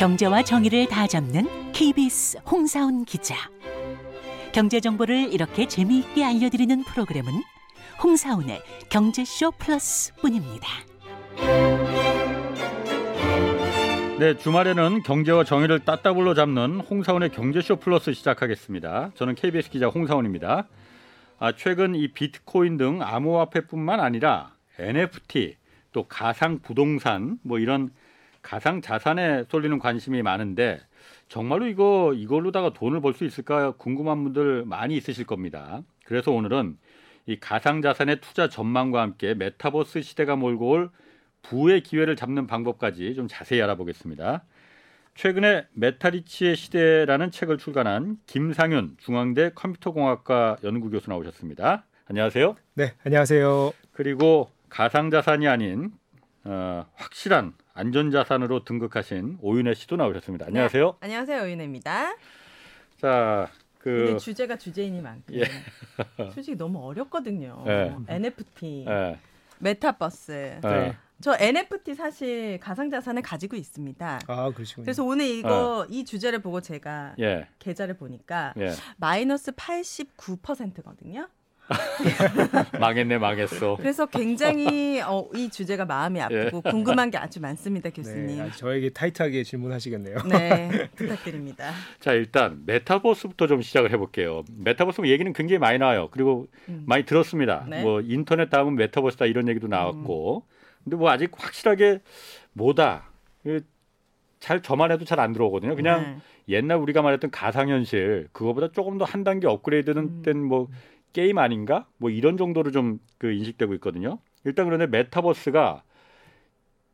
경제와 정의를 다 잡는 KBS 홍사훈 기자. 경제 정보를 이렇게 재미있게 알려드리는 프로그램은 홍사훈의 경제쇼 플러스뿐입니다. 네, 주말에는 경제와 정의를 따따블로 잡는 홍사원의 경제쇼 플러스 시작하겠습니다. 저는 KBS 기자 홍사원입니다. 아, 최근 이 비트코인 등 암호화폐뿐만 아니라 NFT 또 가상 부동산 뭐 이런 가상 자산에 쏠리는 관심이 많은데 정말로 이거 이걸로다가 돈을 벌 수 있을까 궁금한 분들 많이 있으실 겁니다. 그래서 오늘은 이 가상 자산의 투자 전망과 함께 메타버스 시대가 몰고 올 부의 기회를 잡는 방법까지 좀 자세히 알아보겠습니다. 최근에 메타리치의 시대라는 책을 출간한 김상윤 중앙대 컴퓨터공학과 연구교수 나오셨습니다. 안녕하세요. 네, 안녕하세요. 그리고 가상자산이 아닌 어, 확실한 안전자산으로 등극하신 오윤혜 씨도 나오셨습니다. 안녕하세요. 네, 안녕하세요, 오윤혜입니다. 자, 그 주제가 주제이니만큼 예. 솔직히 너무 어렵거든요. 예. NFT, 예. 메타버스. 예. 저 NFT 사실 가상자산을 가지고 있습니다. 아, 그러시군요. 그래서 오늘 이거 어. 이 주제를 보고 제가 예. 계좌를 보니까 예. 마이너스 89%거든요. 망했네, 망했어. 그래서 굉장히 어, 이 주제가 마음이 예. 아프고 예. 궁금한 게 아주 많습니다, 교수님. 네, 저에게 타이트하게 질문하시겠네요. 네, 부탁드립니다. 자, 일단 메타버스부터 좀 시작을 해볼게요. 메타버스 얘기는 굉장히 많이 나와요. 그리고 음. 많이 들었습니다. 네. 뭐 인터넷 다음은 메타버스다 이런 얘기도 나왔고. 음. 근데 뭐 아직 확실하게 뭐다. 잘 저만 해도 잘 안 들어오거든요. 그냥 네. 옛날 우리가 말했던 가상현실 그거보다 조금 더 한 단계 업그레이드는 음. 된 뭐 게임 아닌가? 뭐 이런 정도로 좀 그 인식되고 있거든요. 일단 그런데 메타버스가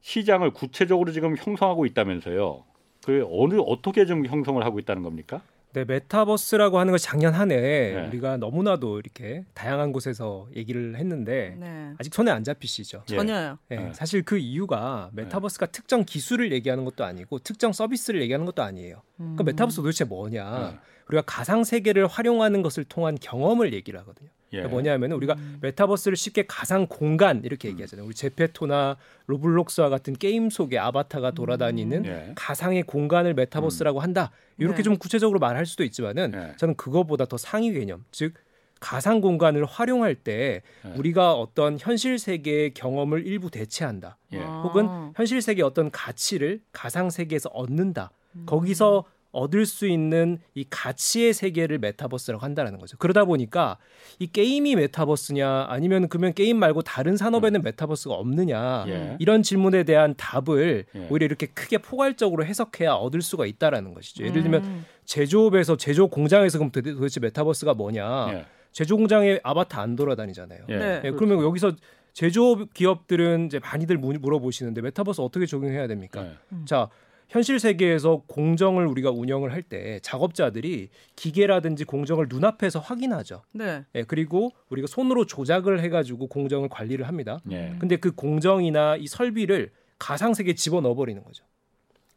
시장을 구체적으로 지금 형성하고 있다면서요. 그 어느 어떻게 좀 형성을 하고 있다는 겁니까? 네, 메타버스라고 하는 걸 작년 한 해 네. 우리가 너무나도 이렇게 다양한 곳에서 얘기를 했는데 네. 아직 손에 안 잡히시죠? 예. 전혀요. 네, 네. 사실 그 이유가 메타버스가 특정 기술을 얘기하는 것도 아니고 특정 서비스를 얘기하는 것도 아니에요. 음. 그 메타버스 도대체 뭐냐? 네. 우리가 가상 세계를 활용하는 것을 통한 경험을 얘기를 하거든요. 예. 그러니까 뭐냐면 우리가 음. 메타버스를 쉽게 가상 공간 이렇게 음. 얘기하잖아요. 우리 제페토나 로블록스와 같은 게임 속에 아바타가 돌아다니는 음. 예. 가상의 공간을 메타버스라고 음. 한다. 이렇게 네. 좀 구체적으로 말할 수도 있지만은 예. 저는 그거보다 더 상위 개념, 즉 가상 공간을 활용할 때 예. 우리가 어떤 현실 세계의 경험을 일부 대체한다. 예. 혹은 현실 세계의 어떤 가치를 가상 세계에서 얻는다. 거기서 얻을 수 있는 이 가치의 세계를 메타버스라고 한다라는 거죠. 그러다 보니까 이 게임이 메타버스냐 아니면 그러면 게임 말고 다른 산업에는 음. 메타버스가 없느냐 예. 이런 질문에 대한 답을 예. 오히려 이렇게 크게 포괄적으로 해석해야 얻을 수가 있다라는 것이죠. 예를 들면 음. 제조업에서 제조 공장에서 그럼 도대체 메타버스가 뭐냐? 예. 제조 공장에 아바타 안 돌아다니잖아요. 예. 네. 예, 그러면 여기서 제조업 기업들은 이제 많이들 물어보시는데 메타버스 어떻게 적용해야 됩니까? 네. 음. 자, 현실 세계에서 공정을 우리가 운영을 할 때 작업자들이 기계라든지 공정을 눈앞에서 확인하죠. 네. 예, 그리고 우리가 손으로 조작을 해가지고 공정을 관리를 합니다. 네. 근데 그 공정이나 이 설비를 가상 세계에 집어 넣어버리는 거죠.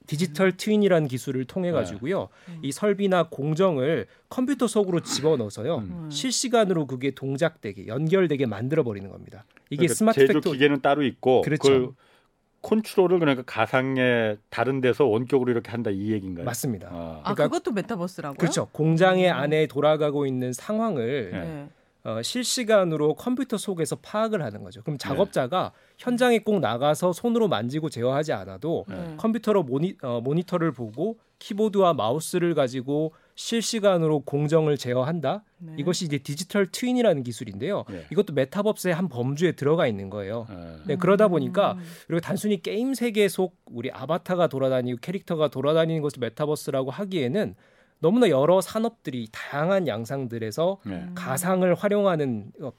디지털 twin이라는 기술을 통해 가지고요. 네. 이 설비나 공정을 컴퓨터 속으로 집어 넣어서요. 음. 실시간으로 그게 동작되게 연결되게 만들어 버리는 겁니다. 이게 그러니까 스마트 제조 팩토... 기계는 따로 있고 그렇죠. 컨트롤을 그러니까 가상의 다른 데서 원격으로 이렇게 한다 이 얘기인가요? 맞습니다. 아, 그러니까, 아 그것도 메타버스라고요? 그렇죠. 공장의 음. 안에 돌아가고 있는 상황을 네. 어, 실시간으로 컴퓨터 속에서 파악을 하는 거죠. 그럼 작업자가 네. 현장에 꼭 나가서 손으로 만지고 제어하지 않아도 네. 컴퓨터로 모니, 어, 모니터를 보고 키보드와 마우스를 가지고 실시간으로 공정을 제어한다. 네. 이것이 이제 디지털 twin이라는 기술인데요. 네. 이것도 메타버스의 한 범주에 들어가 있는 거예요. 네. 네, 그러다 보니까 음. 그리고 단순히 게임 세계 속 우리 아바타가 돌아다니고 캐릭터가 돌아다니는 것을 메타버스라고 하기에는 너무나 여러 산업들이 다양한 양상들에서 네. 가상을 활용하는 어,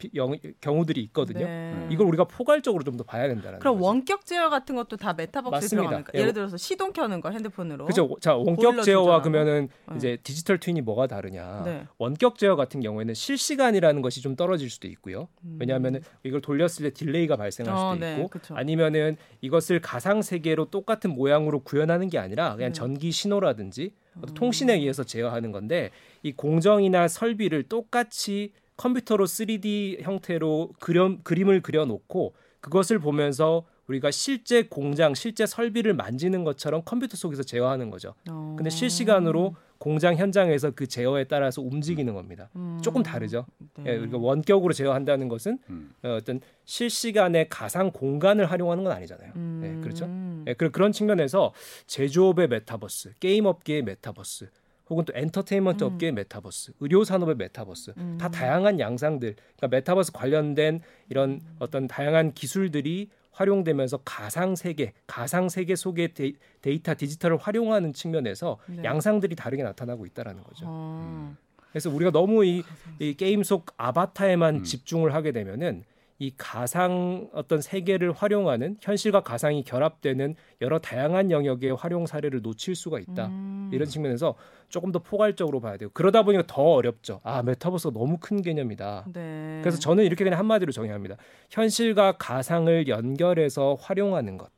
경우들이 있거든요. 네. 이걸 우리가 포괄적으로 좀 더 봐야 된다는 그럼 거죠. 원격 제어 같은 것도 다 메타버스에 들어가는 거. 예. 예를 들어서 시동 켜는 거 핸드폰으로. 그렇죠. 자, 원격 제어와 그러면은 네. 이제 digital twin이 뭐가 다르냐? 네. 원격 제어 같은 경우에는 실시간이라는 것이 좀 떨어질 수도 있고요. 음. 왜냐하면 이걸 돌렸을 때 delay가 발생할 수도 어, 네. 있고 그쵸. 아니면은 이것을 가상 세계로 똑같은 모양으로 구현하는 게 아니라 그냥 음. 전기 신호라든지 음. 통신에 의해서 제어하는 건데 이 공정이나 설비를 똑같이 컴퓨터로 3D 형태로 그려, 그림을 그려놓고 그것을 보면서 우리가 실제 공장, 실제 설비를 만지는 것처럼 컴퓨터 속에서 제어하는 거죠. 어. 근데 실시간으로 공장 현장에서 그 제어에 따라서 움직이는 겁니다. 음. 조금 다르죠. 네. 예, 우리가 원격으로 제어한다는 것은 음. 어, 어떤 실시간의 가상 공간을 활용하는 건 아니잖아요. 음. 예, 그렇죠. 예, 그런 측면에서 제조업의 메타버스, 게임 업계의 메타버스, 혹은 또 엔터테인먼트 음. 업계의 메타버스, 의료 산업의 메타버스, 음. 다 다양한 양상들, 그러니까 메타버스 관련된 이런 어떤 다양한 기술들이 활용되면서 가상 세계, 가상 세계 속의 데이, 터 디지털을 활용하는 측면에서 네. 양상들이 다르게 나타나고 있다라는 거죠. 어. 그래서 우리가 너무 이, 이 게임 속 아바타에만 음. 집중을 하게 되면은 이 가상 어떤 세계를 활용하는 현실과 가상이 결합되는 여러 다양한 영역의 활용 사례를 놓칠 수가 있다. 음. 이런 측면에서 조금 더 포괄적으로 봐야 돼요. 그러다 보니까 더 어렵죠. 아, 메타버스가 너무 큰 개념이다. 네. 그래서 저는 이렇게 그냥 한마디로 정의합니다. 현실과 가상을 연결해서 활용하는 것.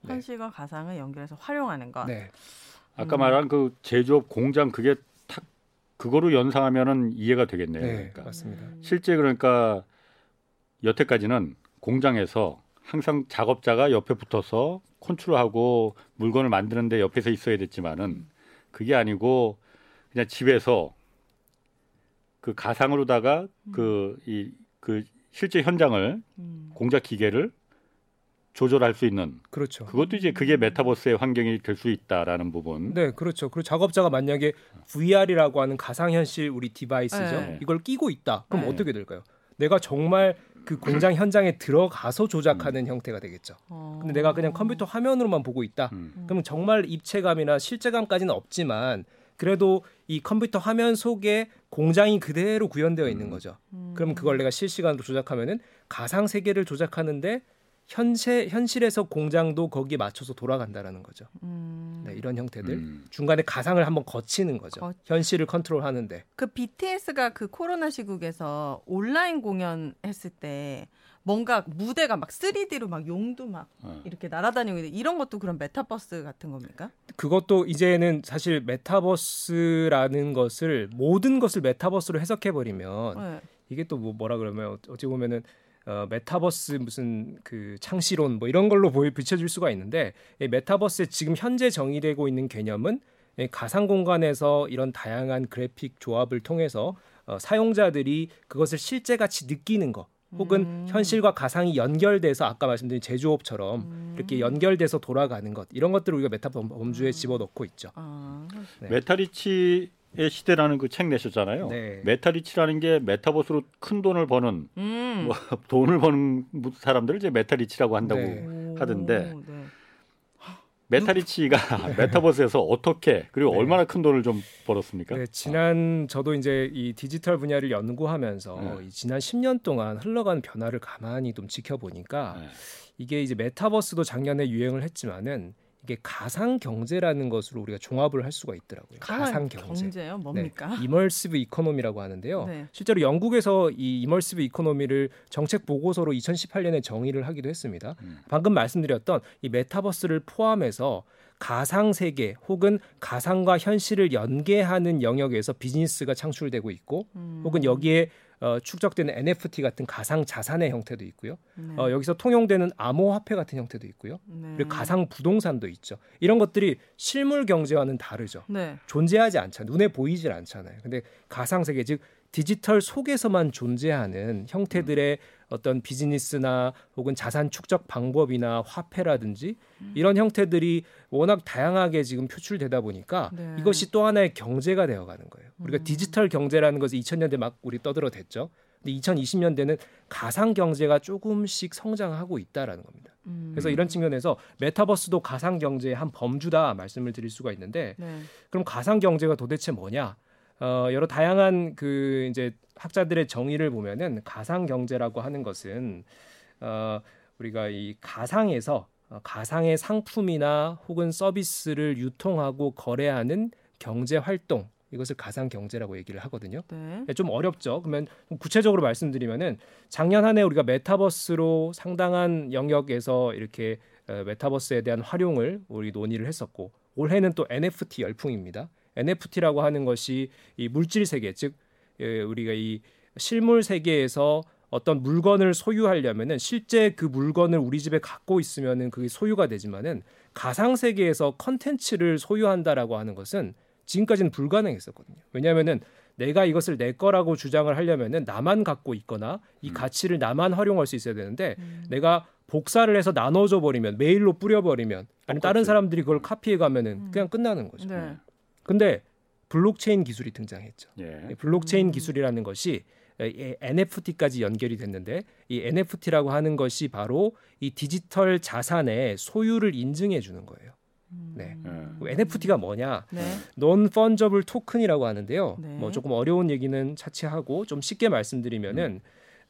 네. 현실과 가상을 연결해서 활용하는 것. 네. 아까 말한 그 제조업 공장 그게 탁 그거로 연상하면은 이해가 되겠네요. 네, 그러니까. 맞습니다. 실제 그러니까 여태까지는 공장에서 항상 작업자가 옆에 붙어서 컨트롤하고 물건을 만드는데 옆에서 있어야 됐지만은 그게 아니고 그냥 집에서 그 가상으로다가 그 이그 그 실제 현장을 음. 공작 기계를 조절할 수 있는 그렇죠. 그것도 이제 그게 메타버스의 환경이 될 수 있다라는 부분. 네, 그렇죠. 그리고 작업자가 만약에 VR이라고 하는 가상현실 우리 device죠. 네. 이걸 끼고 있다. 그럼 네. 어떻게 될까요? 내가 정말 그 공장 현장에 들어가서 조작하는 음. 형태가 되겠죠. 어. 근데 내가 그냥 컴퓨터 화면으로만 보고 있다. 음. 그럼 정말 입체감이나 실제감까지는 없지만 그래도 이 컴퓨터 화면 속에 공장이 그대로 구현되어 있는 음. 거죠. 음. 그럼 그걸 내가 실시간으로 조작하면은 가상 세계를 조작하는데 현실 현실에서 공장도 거기에 맞춰서 돌아간다라는 거죠. 음. 네, 이런 형태들 음. 중간에 가상을 한번 거치는 거죠. 거... 현실을 컨트롤하는데. 그 BTS가 그 코로나 시국에서 온라인 공연 했을 때 뭔가 무대가 막 3D로 막 용도 막 어. 이렇게 날아다니고 이런 것도 그런 메타버스 같은 겁니까? 그것도 이제는 사실 메타버스라는 것을 모든 것을 메타버스로 해석해 버리면 네. 이게 또 뭐 뭐라 그러면 어찌 보면은 어, 메타버스 무슨 그 창시론 뭐 이런 걸로 보여 비춰질 수가 있는데 이 메타버스에 지금 현재 정의되고 있는 개념은 이 가상 공간에서 이런 다양한 그래픽 조합을 통해서 어, 사용자들이 그것을 실제 같이 느끼는 거 혹은 음. 현실과 가상이 연결돼서 아까 말씀드린 제조업처럼 음. 이렇게 연결돼서 돌아가는 것 이런 것들을 우리가 메타 범주에 음. 집어넣고 있죠. 아. 네. 메타리치 의 시대라는 그 책 내셨잖아요. 네. 메타리치라는 게 메타버스로 큰 돈을 버는 음. 뭐 돈을 버는 사람들을 이제 메타리치라고 한다고 네. 하던데 네. 메타리치가 메타버스에서 어떻게 그리고 네. 얼마나 큰 돈을 좀 벌었습니까? 네, 지난 저도 이제 이 디지털 분야를 연구하면서 네. 이 지난 10년 동안 흘러간 변화를 가만히 좀 지켜보니까 네. 이게 이제 메타버스도 작년에 유행을 했지만은 이게 가상 경제라는 것으로 우리가 종합을 할 수가 있더라고요. 가상 경제. 경제 요? 뭡니까? 네, immersive economy라고 하는데요. 네. 실제로 영국에서 이 immersive economy를 정책 보고서로 2018년에 정의를 하기도 했습니다. 음. 방금 말씀드렸던 이 메타버스를 포함해서 가상 세계 혹은 가상과 현실을 연계하는 영역에서 비즈니스가 창출되고 있고 음. 혹은 여기에 어, 축적되는 NFT 같은 가상 자산의 형태도 있고요. 네. 어, 여기서 통용되는 암호화폐 같은 형태도 있고요. 네. 그리고 가상 부동산도 있죠. 이런 것들이 실물 경제와는 다르죠. 네. 존재하지 않잖아요. 눈에 보이질 않잖아요. 근데 가상 세계 즉 디지털 속에서만 존재하는 형태들의 음. 어떤 비즈니스나 혹은 자산 축적 방법이나 화폐라든지 음. 이런 형태들이 워낙 다양하게 지금 표출되다 보니까 네. 이것이 또 하나의 경제가 되어가는 거예요. 우리가 음. 디지털 경제라는 것을 2000년대 막 우리 떠들어댔죠. 근데 2020년대는 가상 경제가 조금씩 성장하고 있다라는 겁니다. 음. 그래서 이런 측면에서 메타버스도 가상 경제의 한 범주다 말씀을 드릴 수가 있는데 네. 그럼 가상 경제가 도대체 뭐냐? 어, 여러 다양한 그 이제 학자들의 정의를 보면은 가상 경제라고 하는 것은 어, 우리가 이 가상에서 어, 가상의 상품이나 혹은 서비스를 유통하고 거래하는 경제 활동 이것을 가상 경제라고 얘기를 하거든요. 네. 네좀 어렵죠. 그러면 구체적으로 말씀드리면은 작년 한 해 우리가 메타버스로 상당한 영역에서 이렇게 어, 메타버스에 대한 활용을 우리 논의를 했었고 올해는 또 NFT 열풍입니다. NFT라고 하는 것이 이 물질 세계 즉 예, 우리가 이 실물 세계에서 어떤 물건을 소유하려면은 실제 그 물건을 우리 집에 갖고 있으면은 그게 소유가 되지만은 가상 세계에서 컨텐츠를 소유한다라고 하는 것은 지금까지는 불가능했었거든요. 왜냐하면은 내가 이것을 내 거라고 주장을 하려면은 나만 갖고 있거나 이 음. 가치를 나만 활용할 수 있어야 되는데 음. 내가 복사를 해서 나눠줘 버리면 메일로 뿌려 버리면 아니 다른 사람들이 그걸 카피해 가면은 음. 그냥 끝나는 거죠. 네. 근데 블록체인 기술이 등장했죠. 예. 블록체인 음. 기술이라는 것이 NFT까지 연결이 됐는데 이 NFT라고 하는 것이 바로 이 디지털 자산의 소유를 인증해 주는 거예요. 네. 음. NFT가 뭐냐? 네. Non fungible token이라고 하는데요. 네. 뭐 조금 어려운 얘기는 차치하고 좀 쉽게 말씀드리면은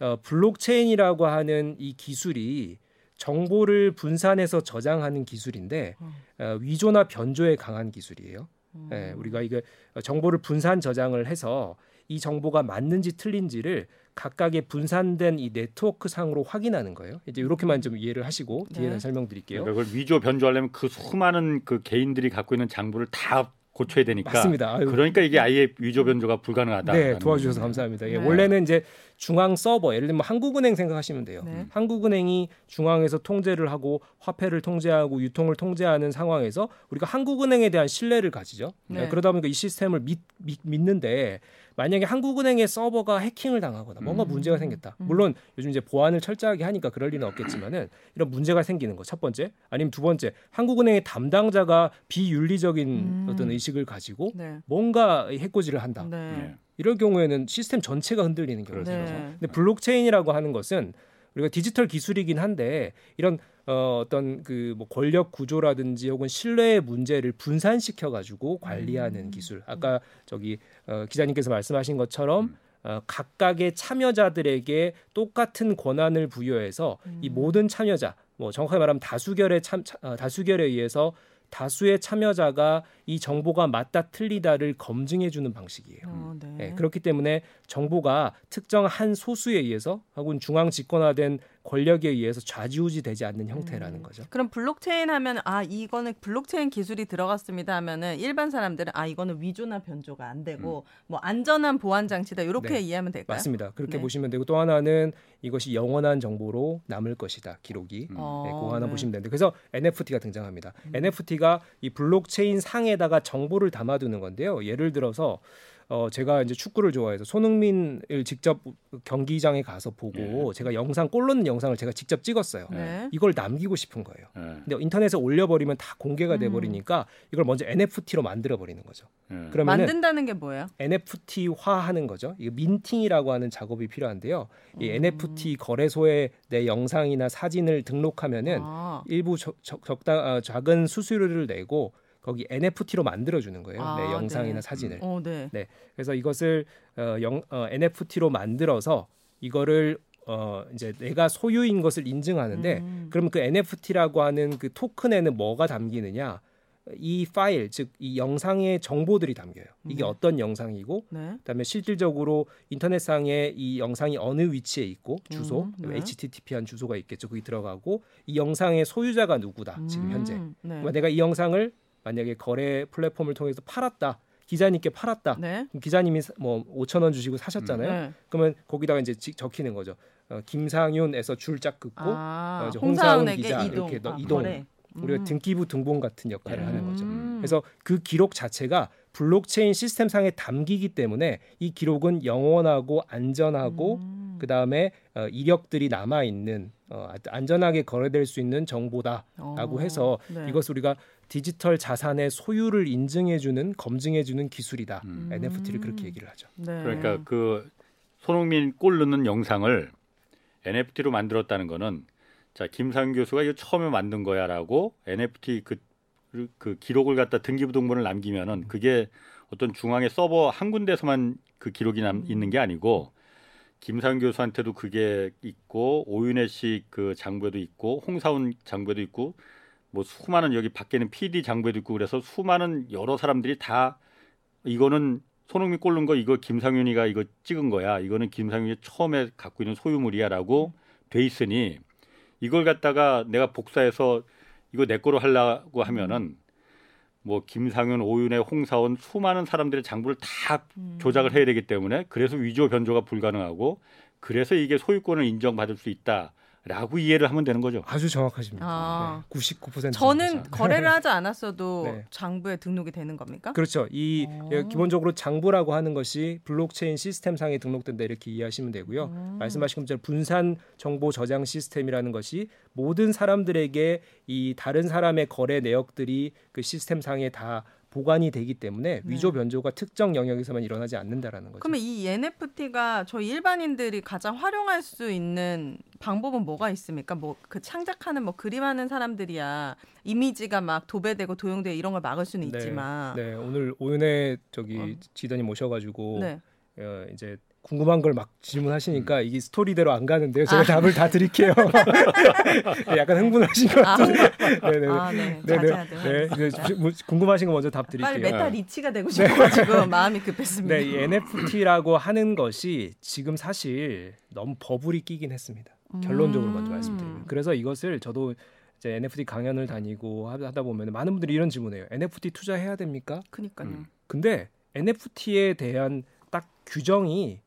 음. 어, 블록체인이라고 하는 이 기술이 정보를 분산해서 저장하는 기술인데 음. 어, 위조나 변조에 강한 기술이에요. 음. 네, 우리가 이게 정보를 분산 저장을 해서 이 정보가 맞는지 틀린지를 각각의 분산된 이 네트워크 상으로 확인하는 거예요. 이제 이렇게만 좀 이해를 하시고 뒤에는 네. 설명드릴게요. 그러니까 그걸 위조 변조하려면 그 수많은 그 개인들이 갖고 있는 장부를 다 고쳐야 되니까. 맞습니다. 아유. 그러니까 이게 아예 위조 변조가 불가능하다. 네, 도와주셔서 감사합니다. 예, 네. 원래는 이제 중앙 서버, 예를 들면 한국은행 생각하시면 돼요. 네. 한국은행이 중앙에서 통제를 하고 화폐를 통제하고 유통을 통제하는 상황에서 우리가 한국은행에 대한 신뢰를 가지죠. 네. 그러다 보니까 이 시스템을 믿, 믿, 믿는데 만약에 한국은행의 서버가 해킹을 당하거나 뭔가 음. 문제가 생겼다. 음. 물론 요즘 이제 보안을 철저하게 하니까 그럴 리는 없겠지만은 이런 문제가 생기는 거 첫 번째. 아니면 두 번째 한국은행의 담당자가 비윤리적인 음. 어떤 의식을 가지고 네. 뭔가 해코지를 한다. 네. 네. 이럴 경우에는 시스템 전체가 흔들리는 경우죠. 네. 근데 블록체인이라고 하는 것은 우리가 디지털 기술이긴 한데 이런 어, 어떤 그 뭐 권력 구조라든지 혹은 신뢰의 문제를 분산시켜 가지고 관리하는 음. 기술. 아까 저기 어, 기자님께서 말씀하신 것처럼 음. 어, 각각의 참여자들에게 똑같은 권한을 부여해서 음. 이 모든 참여자, 뭐 정확하게 말하면 다수결의 참 어, 다수결에 의해서 다수의 참여자가 이 정보가 맞다 틀리다를 검증해 주는 방식이에요. 어, 네. 네, 그렇기 때문에 정보가 특정 한 소수에 의해서 혹은 중앙 집권화된 권력에 의해서 좌지우지 되지 않는 형태라는 음. 거죠. 그럼 블록체인 하면 아 이거는 블록체인 기술이 들어갔습니다 하면은 일반 사람들은 아 이거는 위조나 변조가 안 되고 음. 뭐 안전한 보안 장치다 이렇게 네. 이해하면 될까요? 맞습니다. 그렇게 네. 보시면 되고 또 하나는 이것이 영원한 정보로 남을 것이다 기록이 음. 네, 그거 하나 네. 보시면 되는데 그래서 NFT가 등장합니다. 음. NFT가 이 블록체인 상에다가 정보를 담아두는 건데요. 예를 들어서 어 제가 이제 축구를 좋아해서 손흥민을 직접 경기장에 가서 보고 네. 제가 영상 골 넣는 영상을 제가 직접 찍었어요. 네. 이걸 남기고 싶은 거예요. 네. 근데 인터넷에 올려버리면 다 공개가 돼 버리니까 음. 이걸 먼저 NFT로 만들어 버리는 거죠. 네. 그러면 만든다는 게 뭐예요? NFT화하는 거죠. 이거 민팅이라고 하는 작업이 필요한데요. 이 음. NFT 거래소에 내 영상이나 사진을 등록하면은 아. 일부 적, 적, 적당 어, 작은 수수료를 내고 거기 NFT로 만들어 주는 거예요. 아, 네, 영상이나 네. 사진을. 어, 네. 네. 그래서 이것을 어, 영, 어, NFT로 만들어서 이거를 어 이제 내가 소유인 것을 인증하는데 음. 그럼 그 NFT라고 하는 그 토큰에는 뭐가 담기느냐? 이 파일 즉 이 영상의 정보들이 담겨요. 이게 네. 어떤 영상이고 네. 그다음에 실질적으로 인터넷상에 이 영상이 어느 위치에 있고 주소 음, 네. HTTP한 주소가 있겠죠. 거기 들어가고 이 영상의 소유자가 누구다 음, 지금 현재. 네. 내가 이 영상을 만약에 거래 플랫폼을 통해서 팔았다. 기자님께 팔았다. 네. 기자님이 뭐 5천 원 주시고 사셨잖아요. 음, 네. 그러면 거기다가 이제 적히는 거죠. 어, 김상윤에서 줄짝 긋고 아, 어, 홍사훈 기자 이동. 이렇게 아, 이동. 거래. 음. 우리가 등기부 등본 같은 역할을 음. 하는 거죠. 음. 그래서 그 기록 자체가 블록체인 시스템상에 담기기 때문에 이 기록은 영원하고 안전하고 음. 그 다음에 어, 이력들이 남아 있는 어, 안전하게 거래될 수 있는 정보다라고 어, 해서 네. 이것을 우리가 디지털 자산의 소유를 인증해주는 검증해주는 기술이다. 음. NFT를 그렇게 얘기를 하죠. 네. 그러니까 그 손흥민 골 넣는 영상을 NFT로 만들었다는 거는 자 김상 교수가 이거 처음에 만든 거야라고 NFT 그, 그 기록을 갖다 등기부등본을 남기면은 그게 어떤 중앙의 서버 한 군데서만 그 기록이 남, 있는 게 아니고 김상 교수한테도 그게 있고 오윤혜 씨 그 장부에도 있고 홍사훈 장부에도 있고 뭐 수많은 여기 밖에는 PD 장부에도 있고 그래서 수많은 여러 사람들이 다 이거는 손흥민 꼴른 거 이거 김상윤이가 이거 찍은 거야. 이거는 김상윤이 처음에 갖고 있는 소유물이야라고 돼 있으니 이걸 갖다가 내가 복사해서 이거 내 거로 하려고 하면은 뭐 김상윤, 오윤혜, 홍사원 수많은 사람들의 장부를 다 음. 조작을 해야 되기 때문에 그래서 위조 변조가 불가능하고 그래서 이게 소유권을 인정받을 수 있다. 라고 이해를 하면 되는 거죠. 아주 정확하십니다. 아. 네, 99% 저는 거래를 하지 않았어도 네. 장부에 등록이 되는 겁니까? 그렇죠. 이 오. 기본적으로 장부라고 하는 것이 블록체인 시스템 상에 등록된다 이렇게 이해하시면 되고요. 음. 말씀하신 것처럼 분산 정보 저장 시스템이라는 것이 모든 사람들에게 이 다른 사람의 거래 내역들이 그 시스템 상에 다 보관이 되기 때문에 네. 위조 변조가 특정 영역에서만 일어나지 않는다라는 거죠. 그러면 이 NFT가 저희 일반인들이 가장 활용할 수 있는 방법은 뭐가 있습니까? 뭐 그 창작하는 뭐 그림하는 사람들이야 이미지가 막 도배되고 도용돼 이런 걸 막을 수는 네. 있지만 네, 오늘 오늘 저기 어. 지단이 모셔가지고 네. 어, 이제 궁금한 걸 막 질문하시니까 음. 이게 스토리대로 안 가는데요. 제가 아. 답을 다 드릴게요. 약간 흥분하신 것 아, 같은데. 아, 네네. 아, 네. 네네. 네. 네. 뭐 궁금하신 거 먼저 답 드릴게요. 빨리 메타 리치가 되고 네. 싶어가지고 네. 마음이 급했습니다. 네, 이 NFT라고 하는 것이 지금 사실 너무 버블이 끼긴 했습니다. 결론적으로 먼저 음. 말씀드리면. 그래서 이것을 저도 이제 NFT 강연을 다니고 하다 보면 많은 분들이 이런 질문해요. NFT 투자해야 됩니까? 그니까요. 음. 근데 NFT에 대한 딱 규정이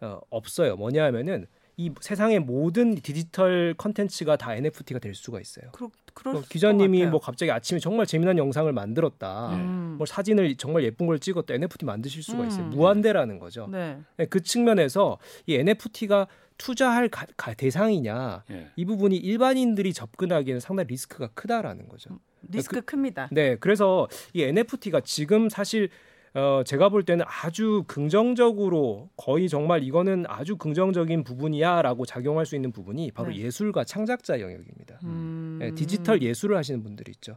어, 없어요. 뭐냐 하면은 이 세상의 모든 디지털 컨텐츠가 다 NFT가 될 수가 있어요. 그러, 그럴 기자님이 뭐 갑자기 아침에 정말 재미난 영상을 만들었다. 음. 뭐 사진을 정말 예쁜 걸 찍었다. NFT 만드실 수가 있어요. 음. 무한대라는 거죠. 네. 네, 그 측면에서 이 NFT가 투자할 가, 가, 대상이냐 예. 이 부분이 일반인들이 접근하기에는 상당히 리스크가 크다라는 거죠. 음, 리스크 그, 큽니다. 네, 그래서 이 NFT가 지금 사실 어, 제가 볼 때는 아주 긍정적으로 거의 정말 이거는 아주 긍정적인 부분이야라고 작용할 수 있는 부분이 바로 네. 예술과 창작자 영역입니다. 음... 네, 디지털 예술을 하시는 분들이 있죠.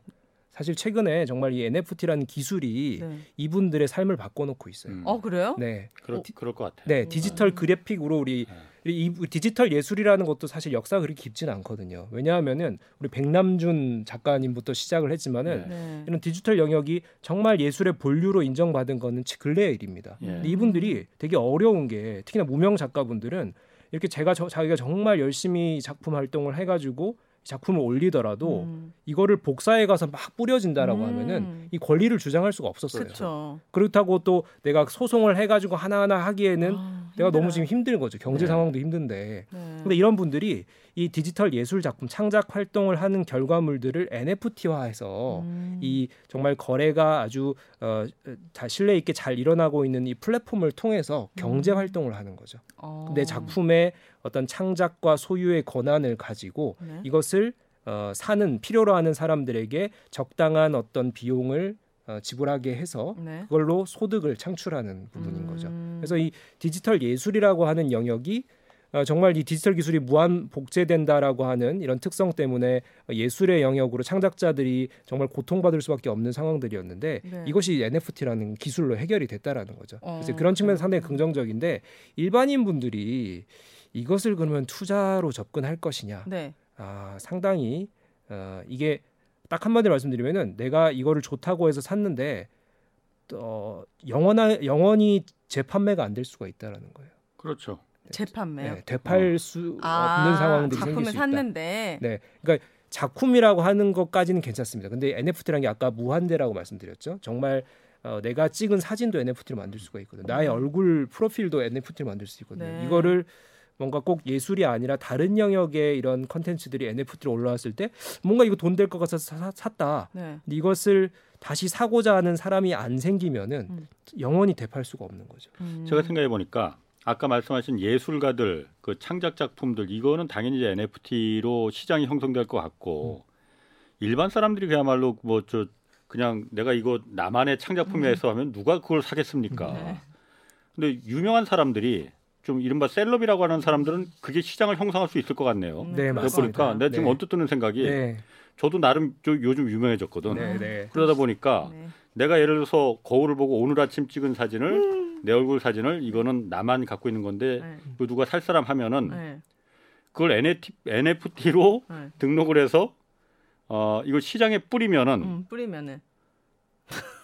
사실 최근에 정말 이 NFT라는 기술이 네. 이분들의 삶을 바꿔놓고 있어요. 음. 어 그래요? 네. 그럴, 그럴 것 같아요. 네, 디지털 그래픽으로 우리 네. 이 디지털 예술이라는 것도 사실 역사가 그렇게 깊지는 않거든요. 왜냐하면은 우리 백남준 작가님부터 시작을 했지만은 네. 이런 디지털 영역이 정말 예술의 본류로 인정받은 거는 근래의 일입니다. 네. 이분들이 되게 어려운 게 특히나 무명 작가분들은 이렇게 제가 저, 자기가 정말 열심히 작품 활동을 해가지고 작품을 올리더라도 음. 이거를 복사해 가서 막 뿌려진다라고 음. 하면은 이 권리를 주장할 수가 없었어요. 그쵸. 그렇다고 또 내가 소송을 해가지고 하나하나 하기에는 아, 내가 너무 지금 힘든 거죠. 경제 네. 상황도 힘든데. 네. 근데 이런 분들이 이 디지털 예술 작품 창작 활동을 하는 결과물들을 NFT화해서 음. 이 정말 거래가 아주 어, 신뢰 있게 잘 일어나고 있는 이 플랫폼을 통해서 경제 음. 활동을 하는 거죠. 어. 내 작품의 어떤 창작과 소유의 권한을 가지고 네. 이것을 어, 사는 필요로 하는 사람들에게 적당한 어떤 비용을 어, 지불하게 해서 네. 그걸로 소득을 창출하는 부분인 음. 거죠. 그래서 이 디지털 예술이라고 하는 영역이 어, 정말 이 디지털 기술이 무한 복제된다라고 하는 이런 특성 때문에 예술의 영역으로 창작자들이 정말 고통받을 수밖에 없는 상황들이었는데 네. 이것이 NFT라는 기술로 해결이 됐다라는 거죠. 어, 그래서 그런 측면에서 상당히 긍정적인데 일반인 분들이 이것을 그러면 투자로 접근할 것이냐? 네. 아, 상당히 어, 이게 딱 한마디로 말씀드리면은 내가 이거를 좋다고 해서 샀는데 어, 영원하, 영원히 재판매가 안 될 수가 있다라는 거예요. 그렇죠. 재판매요. 네, 되팔 어. 수 아, 없는 상황들이 생길 수 있다. 샀는데. 네, 그러니까 작품이라고 하는 것까지는 괜찮습니다. 근데 NFT라는 게 아까 무한대라고 말씀드렸죠. 정말 어, 내가 찍은 사진도 NFT를 만들 수가 있거든. 나의 음. 얼굴 프로필도 NFT를 만들 수 있거든요. 네. 이거를 뭔가 꼭 예술이 아니라 다른 영역의 이런 컨텐츠들이 NFT로 올라왔을 때 뭔가 이거 돈 될 것 같아서 사, 샀다. 네. 이것을 다시 사고자 하는 사람이 안 생기면은 음. 영원히 대팔 수가 없는 거죠. 음. 제가 생각해 보니까 아까 말씀하신 예술가들 그 창작 작품들 이거는 당연히 이제 NFT로 시장이 형성될 것 같고 음. 일반 사람들이 그야말로 뭐 저 그냥 내가 이거 나만의 창작품이어서 음. 하면 누가 그걸 사겠습니까? 네. 근데 유명한 사람들이 좀 이른바 셀럽이라고 하는 사람들은 그게 시장을 형성할 수 있을 것 같네요. 네, 맞습니다. 그러니까 내가 지금 네. 언뜻 드는 생각이 네. 저도 나름 좀 요즘 유명해졌거든. 네, 네. 그러다 보니까 네. 내가 예를 들어서 거울을 보고 오늘 아침 찍은 사진을 음. 내 얼굴 사진을 이거는 나만 갖고 있는 건데 네. 이거 누가 살 사람 하면은 네. 그걸 NFT, NFT로 네. 등록을 해서 어 이걸 시장에 뿌리면은 음, 뿌리면은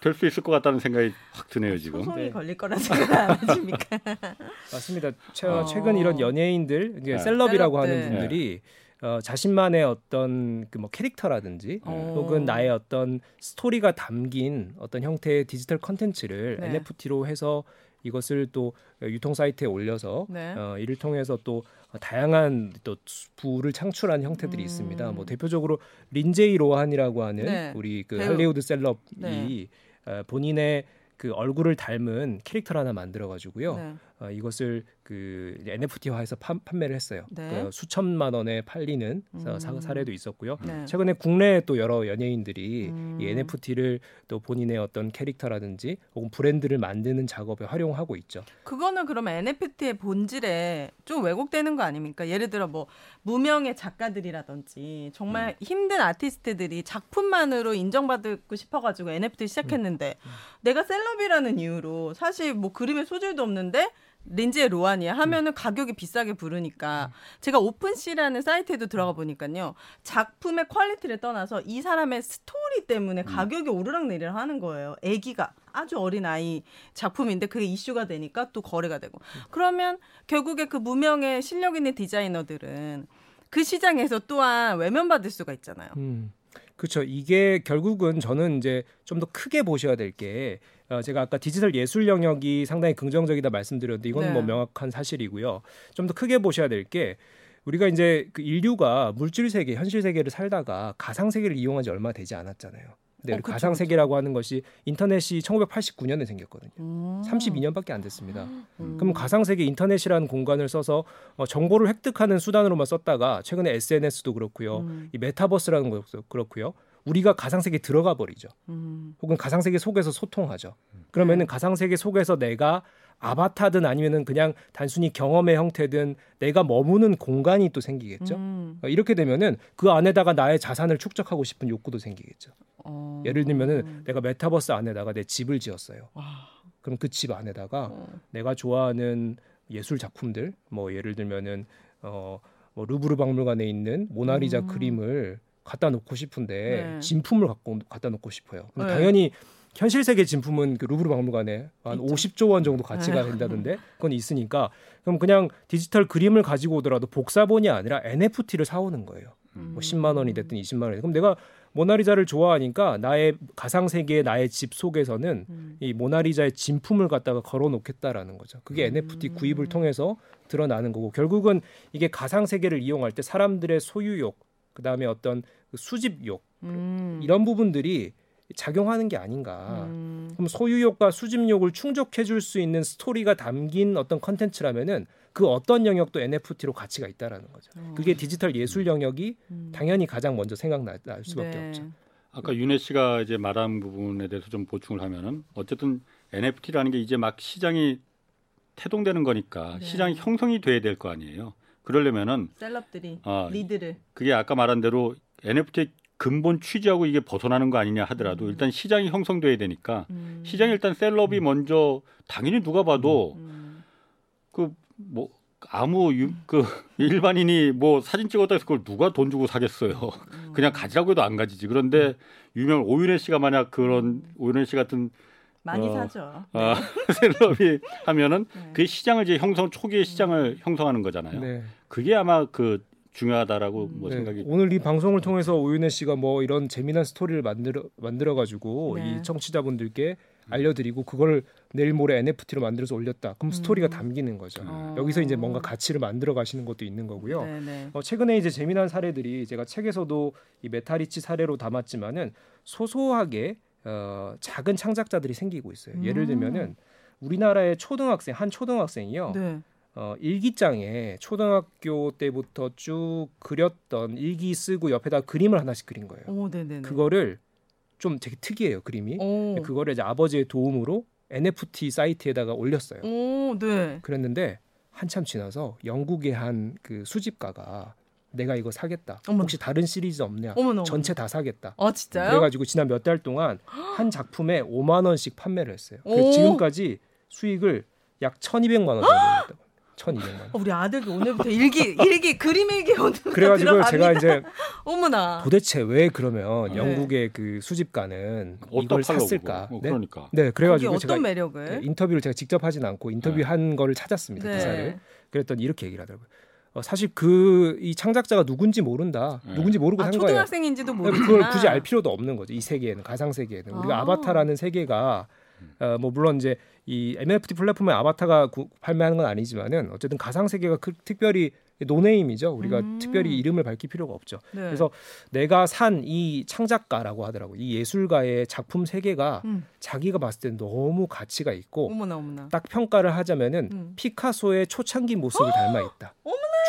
될 수 있을 것 같다는 생각이 확 드네요 지금. 소송이 네. 걸릴 거라 생각 안 하십니까? 맞습니다. 최, 어... 최근 이런 연예인들, 네. celeb이라고 celeb들. 하는 분들이 어, 자신만의 어떤 그 뭐 캐릭터라든지 어. 혹은 나의 어떤 스토리가 담긴 어떤 형태의 디지털 컨텐츠를 네. NFT로 해서 이것을 또 유통 사이트에 올려서 네. 어, 이를 통해서 또 다양한 또 부를 창출한 형태들이 음. 있습니다. 뭐 대표적으로 린제이 로한이라고 하는 네. 우리 그 배우. 할리우드 셀럽이 네. 어, 본인의 그 얼굴을 닮은 캐릭터를 하나 만들어 가지고요. 네. 어, 이것을 그 NFT화해서 판, 매를 했어요. 네. 그 수천만 원에 팔리는 음. 사례도 있었고요. 네. 최근에 국내에 또 여러 연예인들이 음. 이 NFT를 또 본인의 어떤 캐릭터라든지 혹은 브랜드를 만드는 작업에 활용하고 있죠. 그거는 그러면 NFT의 본질에 좀 왜곡되는 거 아닙니까? 예를 들어 뭐 무명의 작가들이라든지 정말 음. 힘든 아티스트들이 작품만으로 인정받고 싶어가지고 NFT 시작했는데 음. 음. 내가 셀럽이라는 이유로 사실 뭐 그림의 소질도 없는데 린지의 로안이야 하면은 음. 가격이 비싸게 부르니까 음. 제가 오픈시라는 사이트에도 들어가 보니까요 작품의 quality를 떠나서 이 사람의 스토리 때문에 음. 가격이 오르락내리락 하는 거예요. 애기가 아주 어린 아이 작품인데 그게 이슈가 되니까 또 거래가 되고 그러면 결국에 그 무명의 실력 있는 디자이너들은 그 시장에서 또한 외면받을 수가 있잖아요. 음. 그렇죠. 이게 결국은 저는 이제 좀 더 크게 보셔야 될게 어, 제가 아까 디지털 예술 영역이 상당히 긍정적이다 말씀드렸는데 이건 뭐 네. 뭐 명확한 사실이고요. 좀 더 크게 보셔야 될 게 우리가 이제 그 인류가 물질 세계, 현실 세계를 살다가 가상 세계를 이용한 지 얼마 되지 않았잖아요. 네, 어, 가상 세계라고 하는 것이 인터넷이 1989년에 생겼거든요. 음. 32년밖에 안 됐습니다. 음. 그럼 가상 세계 인터넷이라는 공간을 써서 어, 정보를 획득하는 수단으로만 썼다가 최근에 SNS도 그렇고요, 음. 이 메타버스라는 것도 그렇고요. 우리가 가상 세계에 들어가 버리죠. 음. 혹은 가상 세계 속에서 소통하죠. 그러면은 네. 가상 세계 속에서 내가 아바타든 아니면은 그냥 단순히 경험의 형태든 내가 머무는 공간이 또 생기겠죠. 음. 어, 이렇게 되면은 그 안에다가 나의 자산을 축적하고 싶은 욕구도 생기겠죠. 어. 예를 들면은 내가 메타버스 안에다가 내 집을 지었어요. 와. 그럼 그 집 안에다가 어. 내가 좋아하는 예술 작품들, 뭐 예를 들면은 어, 뭐 루브르 박물관에 있는 모나리자 음. 그림을 갖다 놓고 싶은데 네. 진품을 갖고 갖다 놓고 싶어요. 네. 당연히 현실 세계 진품은 그 루브르 박물관에 한 있죠. 50조 원 정도 가치가 네. 된다던데 그건 있으니까 그럼 그냥 디지털 그림을 가지고 오더라도 복사본이 아니라 NFT를 사오는 거예요. 음. 뭐 10만 원이 됐든 20만 원이 그럼 내가 모나리자를 좋아하니까 나의 가상 세계의 나의 집 속에서는 음. 이 모나리자의 진품을 갖다가 걸어 놓겠다라는 거죠. 그게 음. NFT 구입을 통해서 드러나는 거고 결국은 이게 가상 세계를 이용할 때 사람들의 소유욕 그다음에 어떤 그 수집욕 음. 이런 부분들이 작용하는 게 아닌가. 음. 그럼 소유욕과 수집욕을 충족해 줄 수 있는 스토리가 담긴 어떤 컨텐츠라면은 그 어떤 영역도 NFT로 가치가 있다라는 거죠. 어. 그게 디지털 예술 영역이 음. 당연히 가장 먼저 생각날 수밖에 네. 없죠. 아까 윤혜 씨가 이제 말한 부분에 대해서 좀 보충을 하면은 어쨌든 NFT라는 게 이제 막 시장이 태동되는 거니까 네. 시장이 형성이 돼야 될 거 아니에요. 그러려면은 셀럽들이 어, 리드를 그게 아까 말한 대로 NFT의 근본 취지하고 이게 벗어나는 거 아니냐 하더라도 음. 일단 시장이 형성돼야 되니까 음. 시장이 일단 셀럽이 음. 먼저 당연히 누가 봐도 음. 그뭐 아무 유, 그 일반인이 뭐 사진 찍었다 해서 그걸 누가 돈 주고 사겠어요. 음. 그냥 가지라고 해도 안 가지지. 그런데 유명 오윤혜 씨가 만약 그런 음. 오윤혜 씨 같은 많이 어, 사죠. 어, 셀럽이 하면은 네. 그 시장을 이제 형성 초기의 시장을 형성하는 거잖아요. 네. 그게 아마 그 중요하다라고 음. 뭐 네. 생각이 오늘 이 방송을 통해서 오윤혜 씨가 뭐 이런 재미난 스토리를 만들어 만들어 가지고 네. 이 청취자분들께 알려드리고 그걸 내일 모레 NFT로 만들어서 올렸다. 그럼 음. 스토리가 담기는 거죠. 음. 여기서 이제 뭔가 가치를 만들어 가시는 것도 있는 거고요. 어, 최근에 이제 재미난 사례들이 제가 책에서도 이 메타리치 사례로 담았지만은 소소하게 어, 작은 창작자들이 생기고 있어요. 음. 예를 들면은 우리나라의 초등학생 한 초등학생이요. 네. 어, 일기장에 초등학교 때부터 쭉 그렸던 일기 쓰고 옆에다 그림을 하나씩 그린 거예요. 오, 그거를 좀 되게 특이해요 그림이. 오. 그거를 이제 아버지의 도움으로 NFT 사이트에다가 올렸어요. 오, 네. 그랬는데 한참 지나서 영국의 한 그 수집가가 내가 이거 사겠다. 어머. 혹시 다른 시리즈 없냐? 어머나, 전체 다 사겠다. 아 진짜요? 그래가지고 지난 몇 달 동안 한 작품에 5만 원씩 판매를 했어요. 그래서 지금까지 수익을 약 1,200만 원 정도 했다고. 1,200만 원. 우리 아들이 오늘부터 일기 일기 그림 일기 그래 가지고 제가 이제 어머나 도대체 왜 그러면 네. 영국의 그 수집가는 이걸 샀을까? 어, 네? 그러니까. 네, 그래 가지고 어떤 제가 매력을 네, 인터뷰를 제가 직접 하진 않고 인터뷰한 네. 거를 찾았습니다 네. 기사를. 그랬더니 이렇게 얘기를 하더라고요. 어, 사실 그 이 창작자가 누군지 모른다. 네. 누군지 모르고 아, 산 초등학생인지도 거예요. 그걸 굳이 알 필요도 없는 거죠. 이 세계에는 가상 세계에는 우리가 아. 아바타라는 세계가 어, 뭐 물론 이제 이 NFT 플랫폼의 아바타가 구, 판매하는 건 아니지만은 어쨌든 가상 세계가 그, 특별히 no name이죠. 우리가 음. 특별히 이름을 밝힐 필요가 없죠. 네. 그래서 내가 산 이 창작가라고 하더라고. 이 예술가의 작품 세계가 음. 자기가 봤을 때 너무 가치가 있고 어머나 어머나. 딱 평가를 하자면은 음. 피카소의 초창기 모습을 닮아 있다.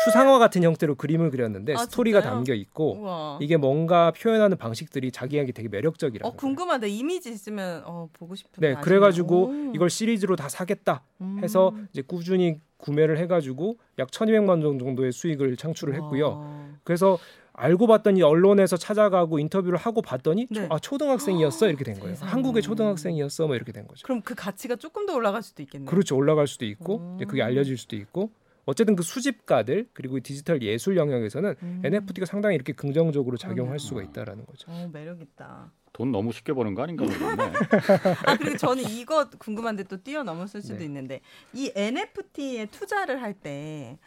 추상화 같은 형태로 그림을 그렸는데 아, 스토리가 진짜요? 담겨 있고 우와. 이게 뭔가 표현하는 방식들이 자기에게 되게 매력적이라고. 어 궁금하다. 이미지 있으면 어 보고 싶은데. 네. 그래가지고 오. 이걸 시리즈로 다 사겠다 음. 해서 이제 꾸준히 구매를 해가지고 약 1,200만 원 정도의 수익을 창출을 했고요. 와. 그래서 알고 봤더니 언론에서 찾아가고 인터뷰를 하고 봤더니 네. 초, 아 초등학생이었어 이렇게 된 거예요. 세상에. 한국의 초등학생이었어 뭐 이렇게 된 거죠. 그럼 그 가치가 조금 더 올라갈 수도 있겠네요. 그렇죠. 올라갈 수도 있고 음. 그게 알려질 수도 있고 어쨌든 그 수집가들 그리고 디지털 예술 영역에서는 음. NFT가 상당히 이렇게 긍정적으로 작용할 그러네요. 수가 있다라는 거죠. 어 매력 있다. 돈 너무 쉽게 버는 거 아닌가 모르겠네. 아 그리고 저는 이거 궁금한데 또 뛰어넘었을 수도 네. 있는데 이 NFT에 투자를 할 때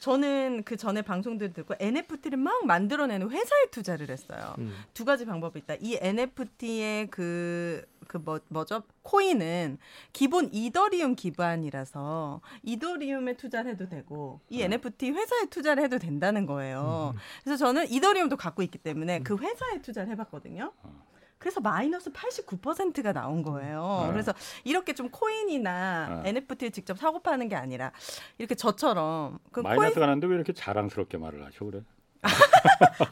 저는 그 전에 방송들 듣고 NFT를 막 만들어내는 회사에 투자를 했어요. 음. 두 가지 방법이 있다. 이 NFT의 그, 그 뭐, 뭐죠? 코인은 기본 이더리움 기반이라서 이더리움에 투자를 해도 되고 이 NFT 회사에 투자를 해도 된다는 거예요. 그래서 저는 이더리움도 갖고 있기 때문에 그 회사에 투자를 해봤거든요. 그래서 마이너스 89%가 나온 거예요. 네. 그래서 이렇게 좀 코인이나 네. NFT를 직접 사고 파는 게 아니라 이렇게 저처럼 그 코인 마이너스가 났는데 왜 이렇게 자랑스럽게 말을 하죠 그래?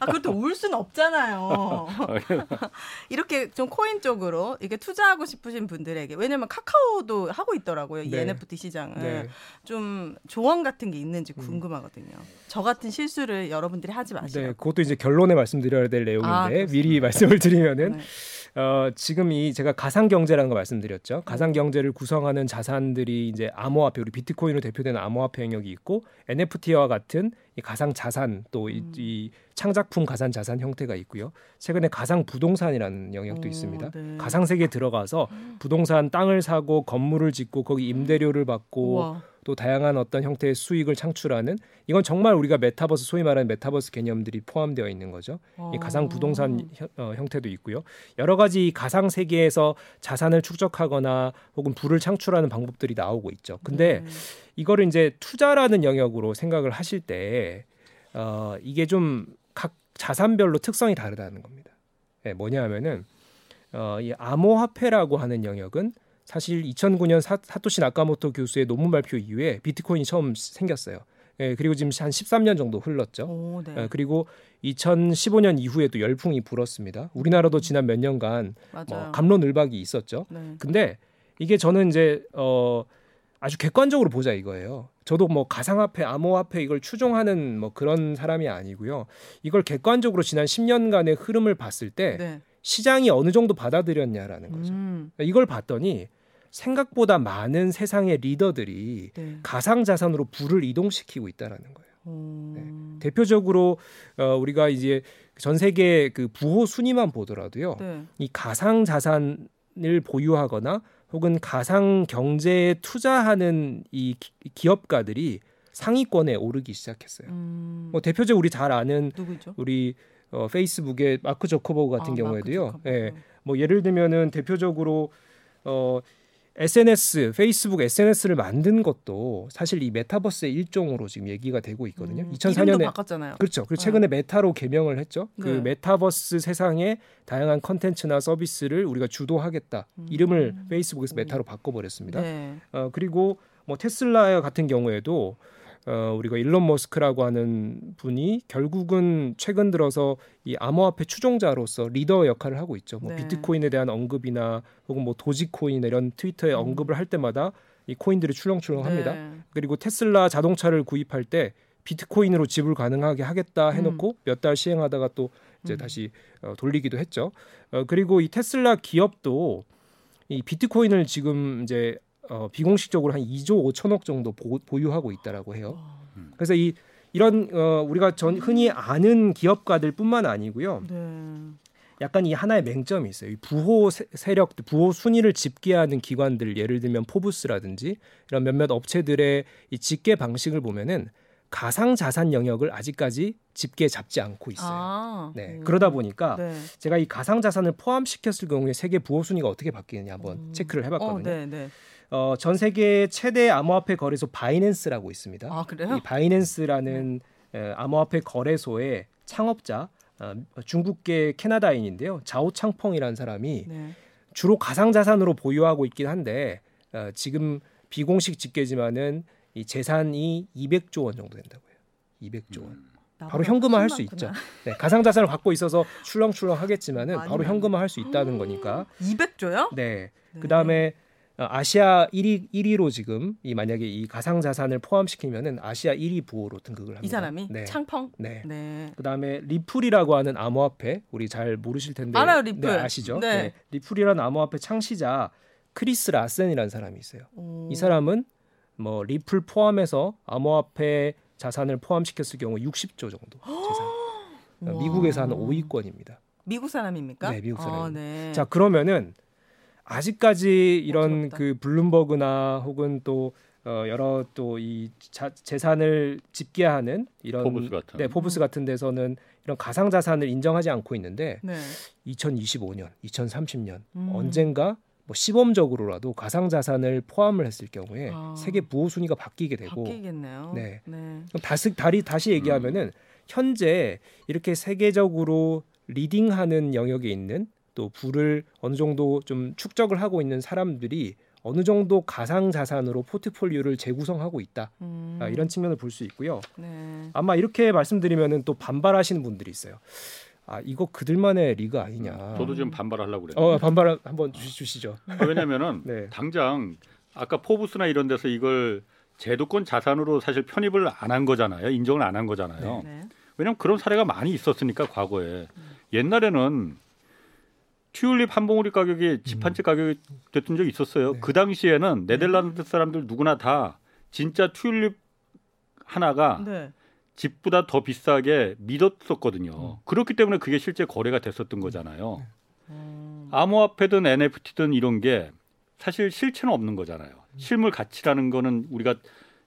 아, 그것도 올 수는 없잖아요. 이렇게 좀 코인 쪽으로 이렇게 투자하고 싶으신 분들에게 왜냐면 카카오도 하고 있더라고요. 이 네. NFT 시장을 네. 좀 조언 같은 게 있는지 음. 궁금하거든요. 저 같은 실수를 여러분들이 하지 네, 마시라고. 그것도 이제 결론에 말씀드려야 될 내용인데 아. 미리 말씀을 드리면은 네. 어, 지금 이 제가 가상 경제라는 거 말씀드렸죠. 가상 경제를 구성하는 자산들이 이제 암호화폐 우리 비트코인으로 대표되는 암호화폐 영역이 있고 NFT와 같은 이 가상 자산 또이이 음. 창작품 가상 자산 형태가 있고요. 최근에 가상 부동산이라는 영역도 오, 있습니다. 네. 가상 세계에 들어가서 부동산 땅을 사고 건물을 짓고 거기 임대료를 받고 우와. 또 다양한 어떤 형태의 수익을 창출하는 이건 정말 우리가 메타버스 소위 말하는 메타버스 개념들이 포함되어 있는 거죠. 이 가상 부동산 형, 어, 형태도 있고요. 여러 가지 이 가상 세계에서 자산을 축적하거나 혹은 부를 창출하는 방법들이 나오고 있죠. 근데 네. 이거를 이제 투자라는 영역으로 생각을 하실 때 어, 이게 좀 각 자산별로 특성이 다르다는 겁니다. 예, 뭐냐 하면은 어, 이 암호화폐라고 하는 영역은 사실 2009년 사, 사토시 나카모토 교수의 논문 발표 이후에 비트코인이 처음 생겼어요. 예, 그리고 지금 한 13년 정도 흘렀죠. 오, 네. 예, 그리고 2015년 이후에 도 열풍이 불었습니다. 우리나라도 지난 몇 년간 맞아요. 뭐 감론을박이 있었죠. 네. 근데 이게 저는 이제 어 아주 객관적으로 보자 이거예요. 저도 뭐 가상화폐, 암호화폐 이걸 추종하는 뭐 그런 사람이 아니고요. 이걸 객관적으로 지난 10년간의 흐름을 봤을 때 네. 시장이 어느 정도 받아들였냐라는 거죠. 음, 이걸 봤더니 생각보다 많은 세상의 리더들이 네. 가상 자산으로 부를 이동시키고 있다라는 거예요. 오, 네. 대표적으로 어 우리가 이제 전 세계 그 부호 순위만 보더라도요. 네. 이 가상 자산을 보유하거나 혹은 가상 경제에 투자하는 이 기- 기업가들이 상위권에 오르기 시작했어요. 음, 뭐 대표적으로 우리 잘 아는 누구죠? 우리 어, 페이스북의 마크 저커버그 같은 아, 경우에도요. 예, 뭐 예를 들면은 대표적으로 어, SNS, 페이스북 SNS를 만든 것도 사실 이 메타버스의 일종으로 지금 얘기가 되고 있거든요. 음, 2004년에 이름도 바꿨잖아요. 그렇죠. 그리고 네. 최근에 메타로 개명을 했죠. 그 네. 메타버스 세상에 다양한 컨텐츠나 서비스를 우리가 주도하겠다. 이름을 페이스북에서 메타로 바꿔 버렸습니다. 음. 네. 어, 그리고 뭐 테슬라 같은 경우에도 어, 우리가 일론 머스크라고 하는 분이 결국은 최근 들어서 이 암호화폐 추종자로서 리더 역할을 하고 있죠. 뭐 네. 비트코인에 대한 언급이나 혹은 뭐 도지코인 이런 트위터에 음. 언급을 할 때마다 이 코인들이 출렁출렁합니다. 네. 그리고 테슬라 자동차를 구입할 때 비트코인으로 지불 가능하게 하겠다 해놓고 몇달 시행하다가 또 이제 음. 다시 어, 돌리기도 했죠. 어, 그리고 이 테슬라 기업도 이 비트코인을 지금 이제 어, 비공식적으로 한 2조 5천억 정도 보, 보유하고 있다라고 해요. 그래서 이 이런 어, 우리가 전 흔히 아는 기업가들뿐만 아니고요. 네. 약간 이 하나의 맹점이 있어요. 이 부호 세- 세력, 부호 순위를 집계하는 기관들, 예를 들면 포브스라든지 이런 몇몇 업체들의 이 집계 방식을 보면은 가상 자산 영역을 아직까지 집게 잡지 않고 있어요. 아, 네. 음. 그러다 보니까 네. 제가 이 가상 자산을 포함시켰을 경우에 세계 부호 순위가 어떻게 바뀌느냐 한번 음. 체크를 어, 해봤거든요. 네, 네. 어, 전 세계 최대 암호화폐 거래소 바이낸스라고 있습니다. 아, 그래요? 이 바이낸스라는 에, 암호화폐 거래소의 창업자 어, 중국계 캐나다인인데요. 자오창펑이라는 사람이 네. 주로 가상 자산으로 보유하고 있긴 한데 어, 지금 비공식 집계지만은 이 재산이 200조 원 정도 된다고요. 200조 원. 바로 나보다 현금화 할 수 있죠. 네, 가상 자산을 갖고 있어서 출렁출렁 하겠지만은 바로. 현금화 할 수 있다는 거니까. 200조요? 네. 그다음에 어, 아시아 1위 1위로 지금 이 만약에 이 가상 자산을 포함시키면은 아시아 1위 부호로 등극을 합니다. 이 사람이 네. 창펑. 네. 네. 그다음에 리플이라고 하는 암호화폐 우리 잘 모르실 텐데 알아요, 리플. 네, 아시죠? 네. 리플이라는 암호화폐 창시자 크리스 라센이라는 사람이 있어요. 오. 이 사람은 뭐 리플 포함해서 암호화폐 자산을 포함시켰을 경우 60조 정도 재산. 와. 미국에서 한 5위권입니다. 미국 사람입니까? 네, 미국 아, 사람입니다. 네. 자 그러면은 아직까지 이런 어지럽다. 그 블룸버그나 혹은 또 어, 여러 또 이 재산을 집계하는 이런 포브스 같은. 네, 포브스 같은 데서는 이런 가상 자산을 인정하지 않고 있는데 네. 2025년, 2030년 음. 언젠가 뭐 시범적으로라도 가상 자산을 포함을 했을 경우에 아. 세계 부호 순위가 바뀌게 되고 바뀌겠네요. 네. 네. 그럼 다시 다리 다시 얘기하면은 현재 이렇게 세계적으로 leading하는 영역에 있는 또 부를 어느 정도 좀 축적을 하고 있는 사람들이 어느 정도 가상 자산으로 포트폴리오를 재구성하고 있다 음. 아, 이런 측면을 볼 수 있고요. 네. 아마 이렇게 말씀드리면은 또 반발하시는 분들이 있어요. 아 이거 그들만의 리그 아니냐. 저도 지금 반발하려고 그래요. 어 반발 한번 주, 주시죠. 아, 왜냐면은 네. 당장 아까 포브스나 이런 데서 이걸 제도권 자산으로 사실 편입을 안 한 거잖아요. 인정을 안 한 거잖아요. 네. 왜냐하면 그런 사례가 많이 있었으니까 과거에 옛날에는 튤립 한 봉우리 가격이 집 한 채 가격이 됐던 적이 있었어요. 네. 그 당시에는 네덜란드 사람들 누구나 다 진짜 튤립 하나가 네. 집보다 더 비싸게 믿었었거든요. 음. 그렇기 때문에 그게 실제 거래가 됐었던 거잖아요. 음. 암호화폐든 NFT든 이런 게 사실 실체는 없는 거잖아요. 실물 가치라는 거는 우리가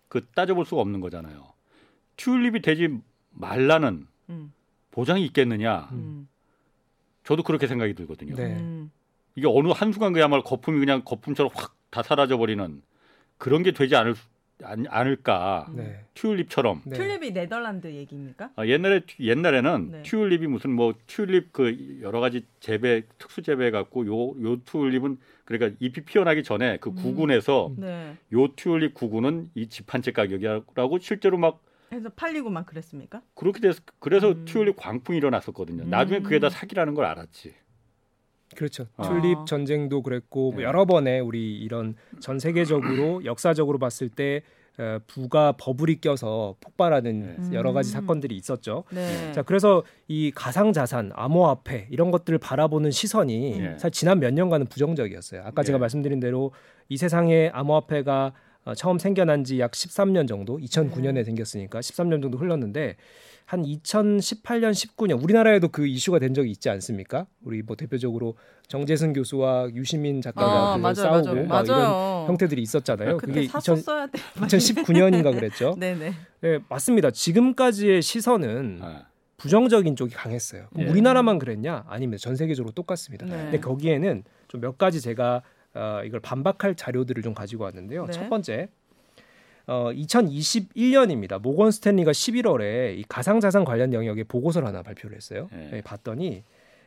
그 따져볼 수가 없는 거잖아요. 튤립이 되지 말라는 음. 보장이 있겠느냐? 음. 저도 그렇게 생각이 들거든요. 네. 음. 이게 어느 한순간 그야말로 거품이 그냥 거품처럼 확 다 사라져 버리는 그런 게 되지 않을 않, 않을까? 네. 튤립처럼. 네. 튤립이 네덜란드 얘기입니까? 아, 옛날에 옛날에는 네. 튤립이 무슨 뭐 튤립 그 여러 가지 재배 특수 재배 갖고 요 요 튤립은 그러니까 잎이 피어나기 전에 그 음. 구근에서 네. 요 튤립 구근은 이 집 한 채 가격이라고 실제로 막 해서 팔리고만 그랬습니까? 그렇게 돼서 그래서 음. 튤립 광풍이 일어났었거든요. 음. 나중에 그게 다 사기라는 걸 알았지. 그렇죠. 아. 튤립 전쟁도 그랬고 뭐 네. 여러 번의 우리 이런 전 세계적으로 역사적으로 봤을 때 어, 부가 버블이 껴서 폭발하는 네. 여러 가지 음. 사건들이 있었죠. 네. 자, 그래서 이 가상 자산, 암호화폐 이런 것들을 바라보는 시선이 네. 사실 지난 몇 년간은 부정적이었어요. 아까 제가 네. 말씀드린 대로 이 세상에 암호화폐가 어, 처음 생겨난 지 약 13년 정도, 2009년에 네. 생겼으니까 13년 정도 흘렀는데 한 2018년, 19년 우리나라에도 그 이슈가 된 적이 있지 않습니까? 우리 뭐 대표적으로 정재승 교수와 유시민 작가가 아, 그 맞아요, 싸우고 맞아요. 막 이런 맞아요. 형태들이 있었잖아요. 그게 사서 2000, 써야 돼. 2019년인가 그랬죠. 네네. 네, 맞습니다. 지금까지의 시선은 아, 부정적인 쪽이 강했어요. 예. 우리나라만 그랬냐? 아닙니다. 전 세계적으로 똑같습니다. 네. 근데 거기에는 좀 몇 가지 제가 어, 이걸 반박할 자료들을 좀 가지고 왔는데요. 네. 첫 번째, 어, 2021년입니다. 모건 스탠리가 11월에 이 가상자산 관련 영역에 보고서를 하나 발표를 했어요. 네. 네, 봤더니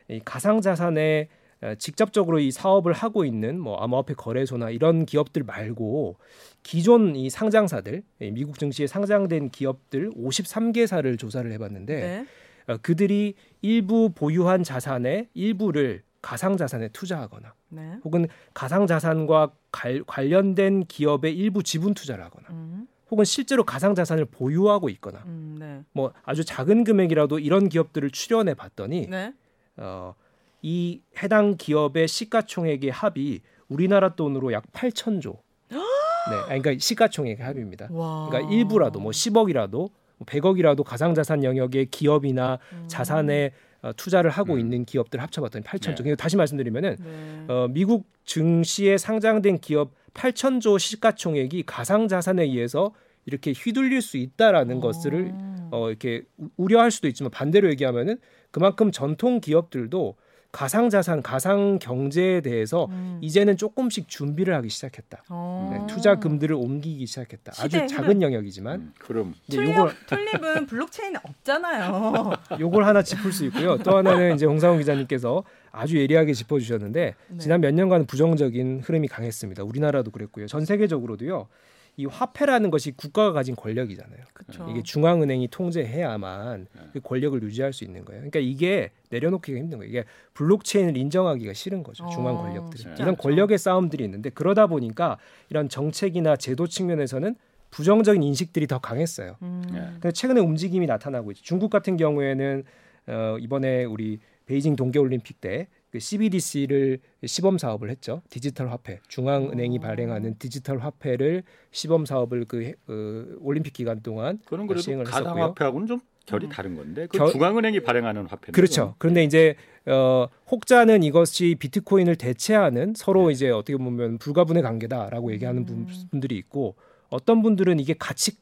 이 가상자산에 어, 직접적으로 이 사업을 하고 있는 뭐 암호화폐 거래소나 이런 기업들 말고 기존 이 상장사들 이 미국 증시에 상장된 기업들 53개사를 조사를 해봤는데 네. 어, 그들이 일부 보유한 자산의 일부를 가상 자산에 투자하거나 네. 혹은 가상 자산과 갈- 관련된 기업의 일부 지분 투자를 하거나 음. 혹은 실제로 가상 자산을 보유하고 있거나 음. 네. 뭐 아주 작은 금액이라도 이런 기업들을 출연해 봤더니 네. 어, 이 해당 기업의 시가총액의 합이 우리나라 돈으로 약 8천조. 네, 그러니까 시가총액의 합입니다. 와. 그러니까 일부라도 뭐 10억이라도 뭐 100억이라도 가상자산 영역의 기업이나 음. 자산에 어, 투자를 하고 음. 있는 기업들을 합쳐봤더니 8천 조. 네. 그러니까 다시 말씀드리면은 네. 어, 미국 증시에 상장된 기업 8천 조 시가총액이 가상자산에 의해서 이렇게 휘둘릴 수 있다라는 것을 어, 이렇게 우려할 수도 있지만 반대로 얘기하면은 그만큼 전통 기업들도 가상 자산, 가상 경제에 대해서 음. 이제는 조금씩 준비를 하기 시작했다. 어. 네, 투자금들을 옮기기 시작했다. 아주 작은 영역이지만. 음, 그럼. 튤립, 요걸 튤립은 블록체인 없잖아요. 요걸 하나 짚을 수 있고요. 또 하나는 이제 홍상훈 기자님께서 아주 예리하게 짚어주셨는데 네. 지난 몇 년간 부정적인 흐름이 강했습니다. 우리나라도 그랬고요. 전 세계적으로도요. 이 화폐라는 것이 국가가 가진 권력이잖아요. 그쵸. 이게 중앙은행이 통제해야만 네. 그 권력을 유지할 수 있는 거예요. 그러니까 이게 내려놓기가 힘든 거예요. 이게 블록체인을 인정하기가 싫은 거죠. 어, 중앙 권력들이 이런 권력의 싸움들이 있는데 그러다 보니까 이런 정책이나 제도 측면에서는 부정적인 인식들이 더 강했어요. 음. 네. 근데 최근에 움직임이 나타나고 있죠. 중국 같은 경우에는 어, 이번에 우리 베이징 동계올림픽 때 그 CBDC를 시범 사업을 했죠. 디지털 화폐 중앙은행이 오. 발행하는 디지털 화폐를 시범 사업을 그, 그 올림픽 기간 동안 그런 그래도 시행을 가상 했었고요. 화폐하고는 좀 결이 음. 다른 건데 그 겨, 중앙은행이 발행하는 화폐 그렇죠. 그런데 이제 어, 혹자는 이것이 비트코인을 대체하는 서로 네. 이제 어떻게 보면 불가분의 관계다라고 얘기하는 음. 분들이 있고 어떤 분들은 이게 같이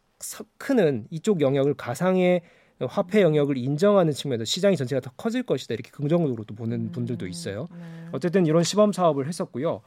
크는 이쪽 영역을 가상의 화폐 영역을 인정하는 측면에서 시장이 전체가 더 커질 것이다 이렇게 긍정적으로 도 보는 음, 분들도 있어요. 네. 어쨌든 이런 시범 사업을 했었고요.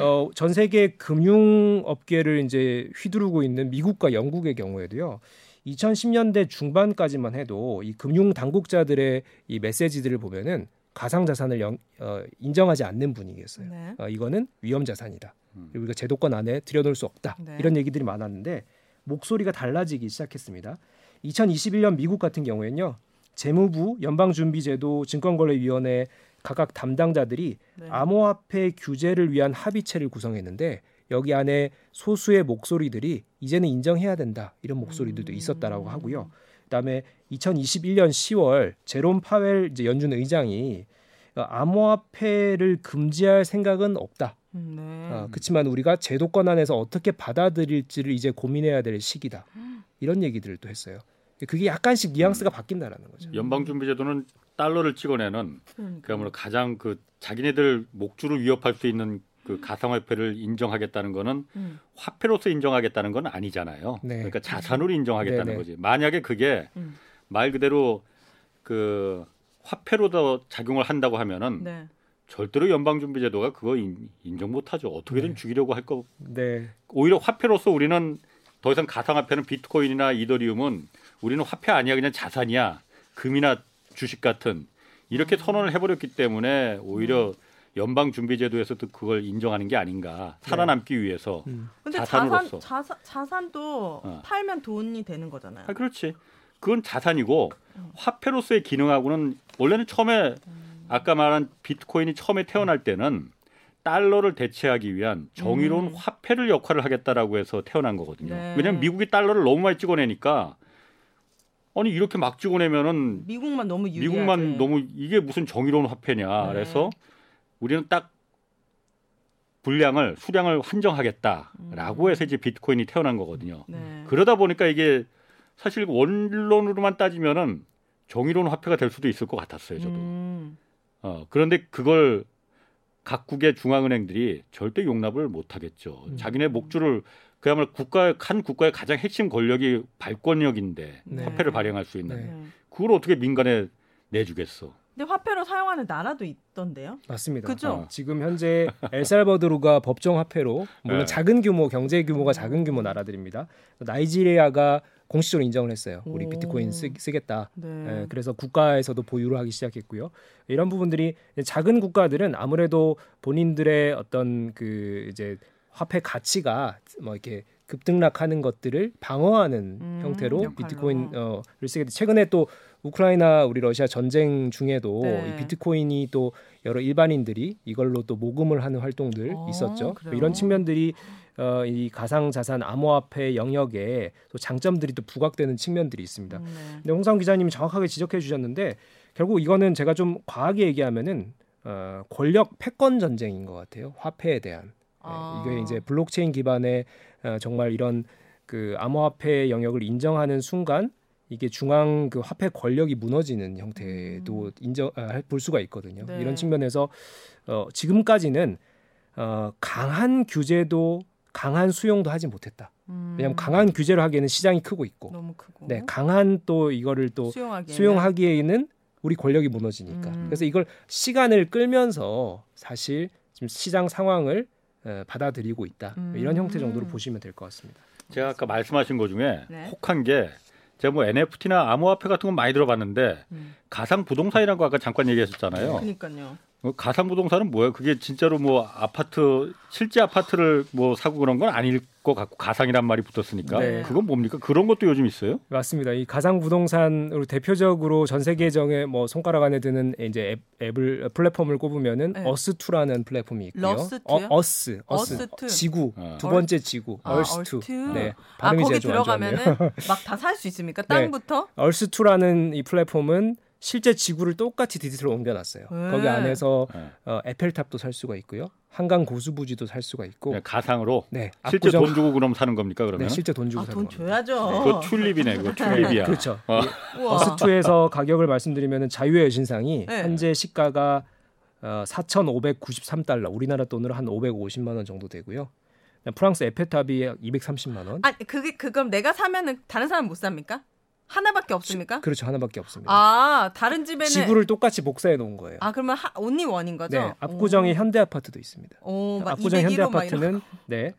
어, 전 세계 금융 업계를 이제 휘두르고 있는 미국과 영국의 경우에도요. 2010년대 중반까지만 해도 이 금융 당국자들의 이 메시지들을 보면은 가상 자산을 영, 어, 인정하지 않는 분위기였어요. 네. 어, 이거는 위험 자산이다. 음. 우리가 제도권 안에 들여놓을 수 없다. 네. 이런 얘기들이 많았는데 목소리가 달라지기 시작했습니다. 2021년 미국 같은 경우에는요. 재무부, 연방준비제도, 증권거래위원회 각각 담당자들이 네. 암호화폐 규제를 위한 합의체를 구성했는데 여기 안에 소수의 목소리들이 이제는 인정해야 된다 이런 목소리들도 음. 있었다라고 하고요. 그다음에 2021년 10월 제롬 파웰 이제 연준 의장이 암호화폐를 금지할 생각은 없다. 음, 네. 어, 그렇지만 우리가 제도권 안에서 어떻게 받아들일지를 이제 고민해야 될 시기다. 이런 얘기들을 또 했어요. 그게 약간씩 뉘앙스가 바뀐다라는 거죠. 연방준비제도는 달러를 찍어내는. 그야말로 가장 그 자기네들 목줄을 위협할 수 있는 그 가상화폐를 인정하겠다는 거는 음. 화폐로서 인정하겠다는 건 아니잖아요. 네. 그러니까 자산으로 인정하겠다는 네네. 네. 거지. 만약에 그게 음. 말 그대로 그 화폐로 더 작용을 한다고 하면은 네. 절대로 연방준비제도가 그거 인, 정 못하죠. 어떻게든 네. 죽이려고 할 거. 네. 오히려 화폐로서 우리는 더 이상 가상화폐는 비트코인이나 이더리움은 우리는 화폐 아니야 그냥 자산이야 금이나 주식 같은 이렇게 음. 선언을 해버렸기 때문에 오히려 음. 연방 준비제도에서도 그걸 인정하는 게 아닌가 살아남기 네. 위해서 음. 자산으로서 자산, 자산 자산 도 어. 팔면 돈이 되는 거잖아요. 아, 그렇지. 그건 자산이고 음. 화폐로서의 기능하고는 원래는 처음에 음. 아까 말한 비트코인이 처음에 태어날 때는 달러를 대체하기 위한 정의로운 음. 화폐를 역할을 하겠다라고 해서 태어난 거거든요. 네. 왜냐하면 미국이 달러를 너무 많이 찍어내니까 아니 이렇게 막 찍어내면은 미국만 너무 유리하지. 미국만 너무 이게 무슨 정의로운 화폐냐. 네. 그래서 우리는 딱 분량을 수량을 한정하겠다라고 음. 해서 이제 비트코인이 태어난 거거든요. 네. 그러다 보니까 이게 사실 원론으로만 따지면은 정의로운 화폐가 될 수도 있을 것 같았어요, 저도. 음. 어, 그런데 그걸 각국의 중앙은행들이 절대 용납을 못 하겠죠. 음. 자기네 목줄을 그야말로 국가 한 국가의 가장 핵심 권력이 발권력인데 네. 화폐를 발행할 수 있는 네. 그걸 어떻게 민간에 내주겠어? 근데 화폐로 사용하는 나라도 있던데요? 맞습니다. 그죠? 어, 지금 현재 엘살바도르가 법정 화폐로 물론 네. 작은 규모 경제 규모가 작은 규모 나라들입니다. 나이지리아가 공식적으로 인정을 했어요. 우리 오. 비트코인 쓰, 겠다 네. 예, 그래서 국가에서도 보유를 하기 시작했고요. 이런 부분들이 작은 국가들은 아무래도 본인들의 어떤 그 이제 화폐 가치가 뭐 이렇게 급등락하는 것들을 방어하는 음, 형태로 역할로. 비트코인을 어, 쓰게 돼. 최근에 또 우크라이나 우리 러시아 전쟁 중에도 네. 이 비트코인이 또 여러 일반인들이 이걸로 또 모금을 하는 활동들 어, 있었죠. 그래요? 이런 측면들이 어, 이 가상 자산 암호화폐 영역에 또 장점들이 또 부각되는 측면들이 있습니다. 음, 네. 근데 홍상 기자님이 정확하게 지적해 주셨는데 결국 이거는 제가 좀 과하게 얘기하면은 어, 권력 패권 전쟁인 것 같아요. 화폐에 대한 아. 이게 이제 블록체인 기반의 어, 정말 이런 그 암호화폐 영역을 인정하는 순간 이게 중앙 그 화폐 권력이 무너지는 형태도 음. 인정 아, 볼 수가 있거든요. 네. 이런 측면에서 어, 지금까지는 어, 강한 규제도 강한 수용도 하지 못했다. 음. 왜냐하면 강한 규제를 하기에는 시장이 크고 있고, 크고. 네 강한 또 이거를 또 수용하기 수용하기에는 우리 권력이 무너지니까. 음. 그래서 이걸 시간을 끌면서 사실 지금 시장 상황을 어, 받아들이고 있다. 음. 이런 형태 정도로 보시면 될 것 같습니다. 제가 아까 말씀하신 것 중에 네. 혹한 게 제가 뭐 NFT나 암호화폐 같은 건 많이 들어봤는데 음. 가상 부동산이라는 거 아까 잠깐 얘기했었잖아요. 그러니까요. 어, 가상 부동산은 뭐예요? 그게 진짜로 뭐 아파트 실제 아파트를 뭐 사고 그런 건 아닐 것 같고 가상이란 말이 붙었으니까 네. 그건 뭡니까? 그런 것도 요즘 있어요? 맞습니다. 이 가상 부동산으로 대표적으로 전 세계 중에 뭐 손가락 안에 드는 이제 앱, 을 플랫폼을 꼽으면은 네. Earth2라는 플랫폼이 있고요. 러스트요? 어, 어스, 어스, 어스2. 지구 어. 두 번째 지구, 아, Earth2. Earth2. 네, 아 발음이 거기 제가 좀안 좋았네요. 들어가면은 막 다 살 수 있습니까? 땅부터? Earth2라는 이 플랫폼은 실제 지구를 똑같이 디지털로 옮겨놨어요. 네. 거기 안에서 네. 어, 에펠탑도 살 수가 있고요. 한강 고수부지도 살 수가 있고. 그냥 가상으로 네, 실제 압구정- 돈 주고 그럼 사는 겁니까 그러면? 네, 실제 돈 주고 아 사는 돈 겁니다. 줘야죠. 그거 튤립이네, 그거 튤립이야. 그렇죠. 어. 우와. 어스2에서 가격을 말씀드리면 자유의 여신상이 네. 현재 시가가 어, 4,593달러, 우리나라 돈으로 한 550만 원 정도 되고요. 프랑스 에펠탑이 230만 원. 아니 그게 그럼 내가 사면은 다른 사람 못 삽니까? 하나밖에 없습니까? 그렇죠. 하나밖에 없습니다. 아 다른 집에는 지구를 똑같이 복사해 놓은 거예요. 아 그러면 하, 온리 원인 거죠? 네, 압구정의 현대 아파트도 있습니다. 오, 막 압구정 현대 201호 막 이런 아파트는 네,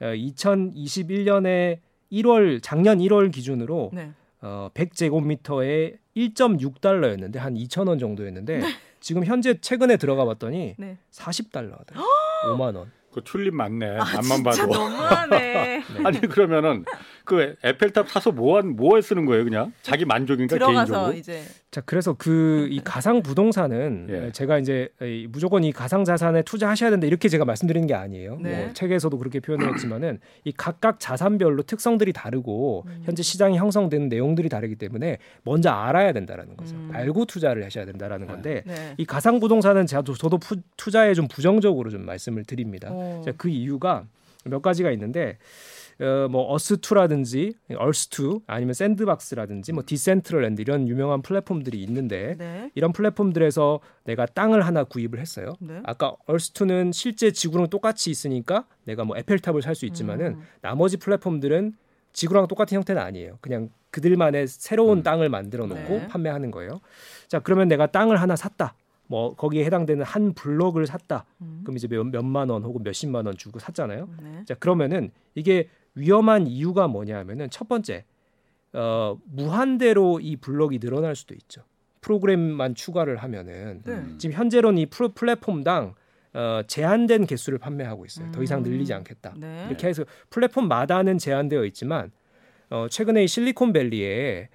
어, 2021년에 1월 작년 1월 기준으로 네. 어, 100제곱미터에 1.6달러였는데 한 2천 원 정도였는데 지금 현재 최근에 들어가 봤더니 네. 40달러 하더라고요. 5만 원. 그 튤립 맞네. 아, 진짜 봐도. 너무하네. 아니 그러면은 그 에펠탑 사서 뭐한 뭐에 쓰는 거예요, 그냥? 자기 만족인가 들어가서 개인적으로? 이제 자, 그래서 그 이 가상 부동산은 예. 제가 이제 이 무조건 이 가상 자산에 투자하셔야 된다 이렇게 제가 말씀드리는 게 아니에요. 네. 뭐 책에서도 그렇게 표현했지만은 이 각각 자산별로 특성들이 다르고 음. 현재 시장이 형성되는 내용들이 다르기 때문에 먼저 알아야 된다라는 거죠. 음. 알고 투자를 하셔야 된다라는 건데 네. 이 가상 부동산은 제가 저- 저도 푸- 투자에 좀 부정적으로 좀 말씀을 드립니다. 오. 자, 그 이유가 몇 가지가 있는데 어, 뭐 Earth2라든지 Earth2 아니면 Sandbox라든지 뭐 Decentraland 이런 유명한 플랫폼들이 있는데 네. 이런 플랫폼들에서 내가 땅을 하나 구입을 했어요. 네. 아까 Earth2는 실제 지구랑 똑같이 있으니까 내가 뭐 에펠탑을 살 수 있지만은 음. 나머지 플랫폼들은 지구랑 똑같은 형태는 아니에요. 그냥 그들만의 새로운 음. 땅을 만들어 놓고 네. 판매하는 거예요. 자, 그러면 내가 땅을 하나 샀다. 뭐 거기에 해당되는 한 블록을 샀다. 음. 그럼 이제 몇, 몇만 원 혹은 몇십만 원 주고 샀잖아요. 네. 자 그러면은 이게 위험한 이유가 뭐냐면은 첫 번째 어, 무한대로 이 블록이 늘어날 수도 있죠. 프로그램만 추가를 하면은 네. 음. 지금 현재로는 이 프로, 플랫폼당 어, 제한된 개수를 판매하고 있어요. 더 이상 늘리지 않겠다. 네. 이렇게 해서 플랫폼마다는 제한되어 있지만 어, 최근에 이 실리콘밸리에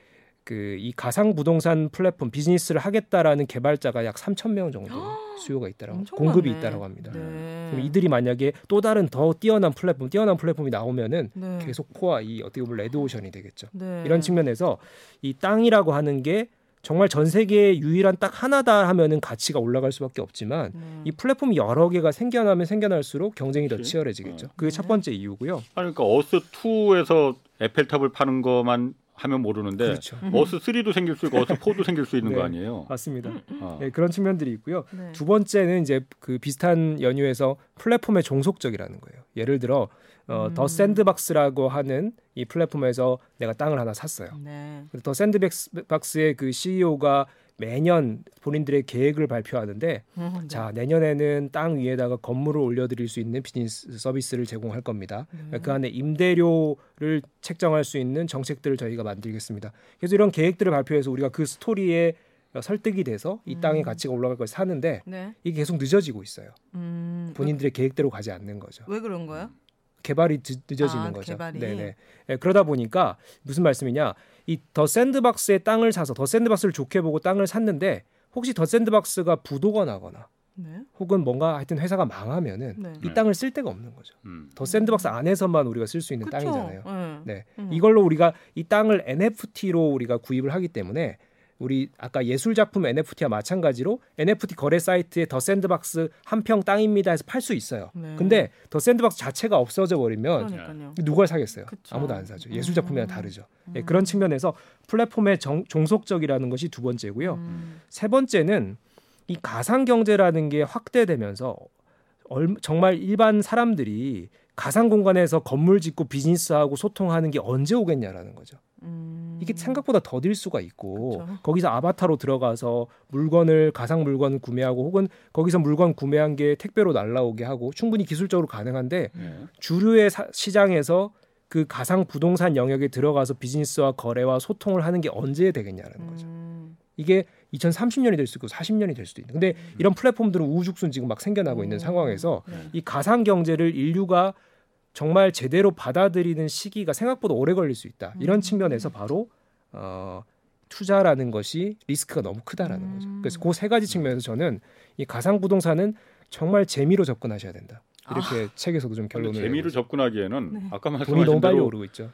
그 이 가상 부동산 플랫폼 비즈니스를 하겠다라는 개발자가 약 3천 명 정도 수요가 있다라고 공급이 많네. 있다라고 합니다. 네. 그럼 이들이 만약에 또 다른 더 뛰어난 플랫폼, 뛰어난 플랫폼이 나오면은 네. 계속 코아 이 어떻게 보면 레드 오션이 되겠죠. 네. 이런 측면에서 이 땅이라고 하는 게 정말 전 세계에 유일한 딱 하나다 하면은 가치가 올라갈 수밖에 없지만 네. 이 플랫폼이 여러 개가 생겨나면 생겨날수록 경쟁이 더 그렇지. 치열해지겠죠. 어. 그게 네. 첫 번째 이유고요. 아니 그러니까 어스 2에서 에펠탑을 파는 것만 하면 모르는데 그렇죠. 어스 3도 생길 수 있고 어스 4도 생길 수 있는 네. 거 아니에요? 맞습니다. 어. 네, 그런 측면들이 있고요. 네. 두 번째는 이제 그 비슷한 연유에서 플랫폼의 종속적이라는 거예요. 예를 들어 어, 음. The Sandbox라고 하는 이 플랫폼에서 내가 땅을 하나 샀어요. 네. The Sandbox의 그 CEO가 매년 본인들의 계획을 발표하는데 어, 네. 자 내년에는 땅 위에다가 건물을 올려드릴 수 있는 비즈니스 서비스를 제공할 겁니다. 네. 그 안에 임대료를 책정할 수 있는 정책들을 저희가 만들겠습니다. 그래서 이런 계획들을 발표해서 우리가 그 스토리에 설득이 돼서 이 땅의 음. 가치가 올라갈 걸 사는데 네. 이게 계속 늦어지고 있어요. 음, 본인들의 계획대로 가지 않는 거죠. 왜 그런 거예요? 개발이 늦, 늦어지는 아, 거죠. 개발이? 네네. 예, 그러다 보니까 무슨 말씀이냐? 이 The Sandbox의 땅을 사서 The Sandbox를 좋게 보고 땅을 샀는데 혹시 The Sandbox가 부도가 나거나 네. 혹은 뭔가 하여튼 회사가 망하면은 네. 이 네. 땅을 쓸 데가 없는 거죠. 음. The Sandbox 안에서만 우리가 쓸 수 있는 그쵸? 땅이잖아요. 네. 네. 음. 이걸로 우리가 이 땅을 NFT로 우리가 구입을 하기 때문에 우리 아까 예술 작품 NFT와 마찬가지로 NFT 거래 사이트에 더 샌드박스 한 평 땅입니다 해서 팔 수 있어요. 네. 근데 더 샌드박스 자체가 없어져 버리면 그러니까요. 누가 사겠어요? 그쵸. 아무도 안 사죠. 예술 작품이랑 음. 다르죠. 예, 그런 측면에서 플랫폼의 정- 종속적이라는 것이 두 번째고요. 음. 세 번째는 이 가상 경제라는 게 확대되면서 얼- 정말 일반 사람들이 가상 공간에서 건물 짓고 비즈니스하고 소통하는 게 언제 오겠냐라는 거죠. 음. 이게 생각보다 더딜 수가 있고 그쵸. 거기서 아바타로 들어가서 물건을 가상 물건을 구매하고 혹은 거기서 물건 구매한 게 택배로 날라오게 하고 충분히 기술적으로 가능한데 예. 주류의 사- 시장에서 그 가상 부동산 영역에 들어가서 비즈니스와 거래와 소통을 하는 게 언제 되겠냐라는 거죠. 음. 이게 2030년이 될 수 있고 40년이 될 수도 있는. 근데 이런 플랫폼들은 우후죽순 지금 막 생겨나고 있는 음. 상황에서 네. 이 가상 경제를 인류가 정말 제대로 받아들이는 시기가 생각보다 오래 걸릴 수 있다. 이런 음. 측면에서 바로 어, 투자라는 것이 리스크가 너무 크다라는 거죠. 음. 그래서 그 세 가지 측면에서 저는 이 가상 부동산은 정말 재미로 접근하셔야 된다. 이렇게 책에서도 좀 결론을 재미로 접근하기에는 네. 아까 돈이 말씀하신 너무 빨리 대로 오르고 있죠.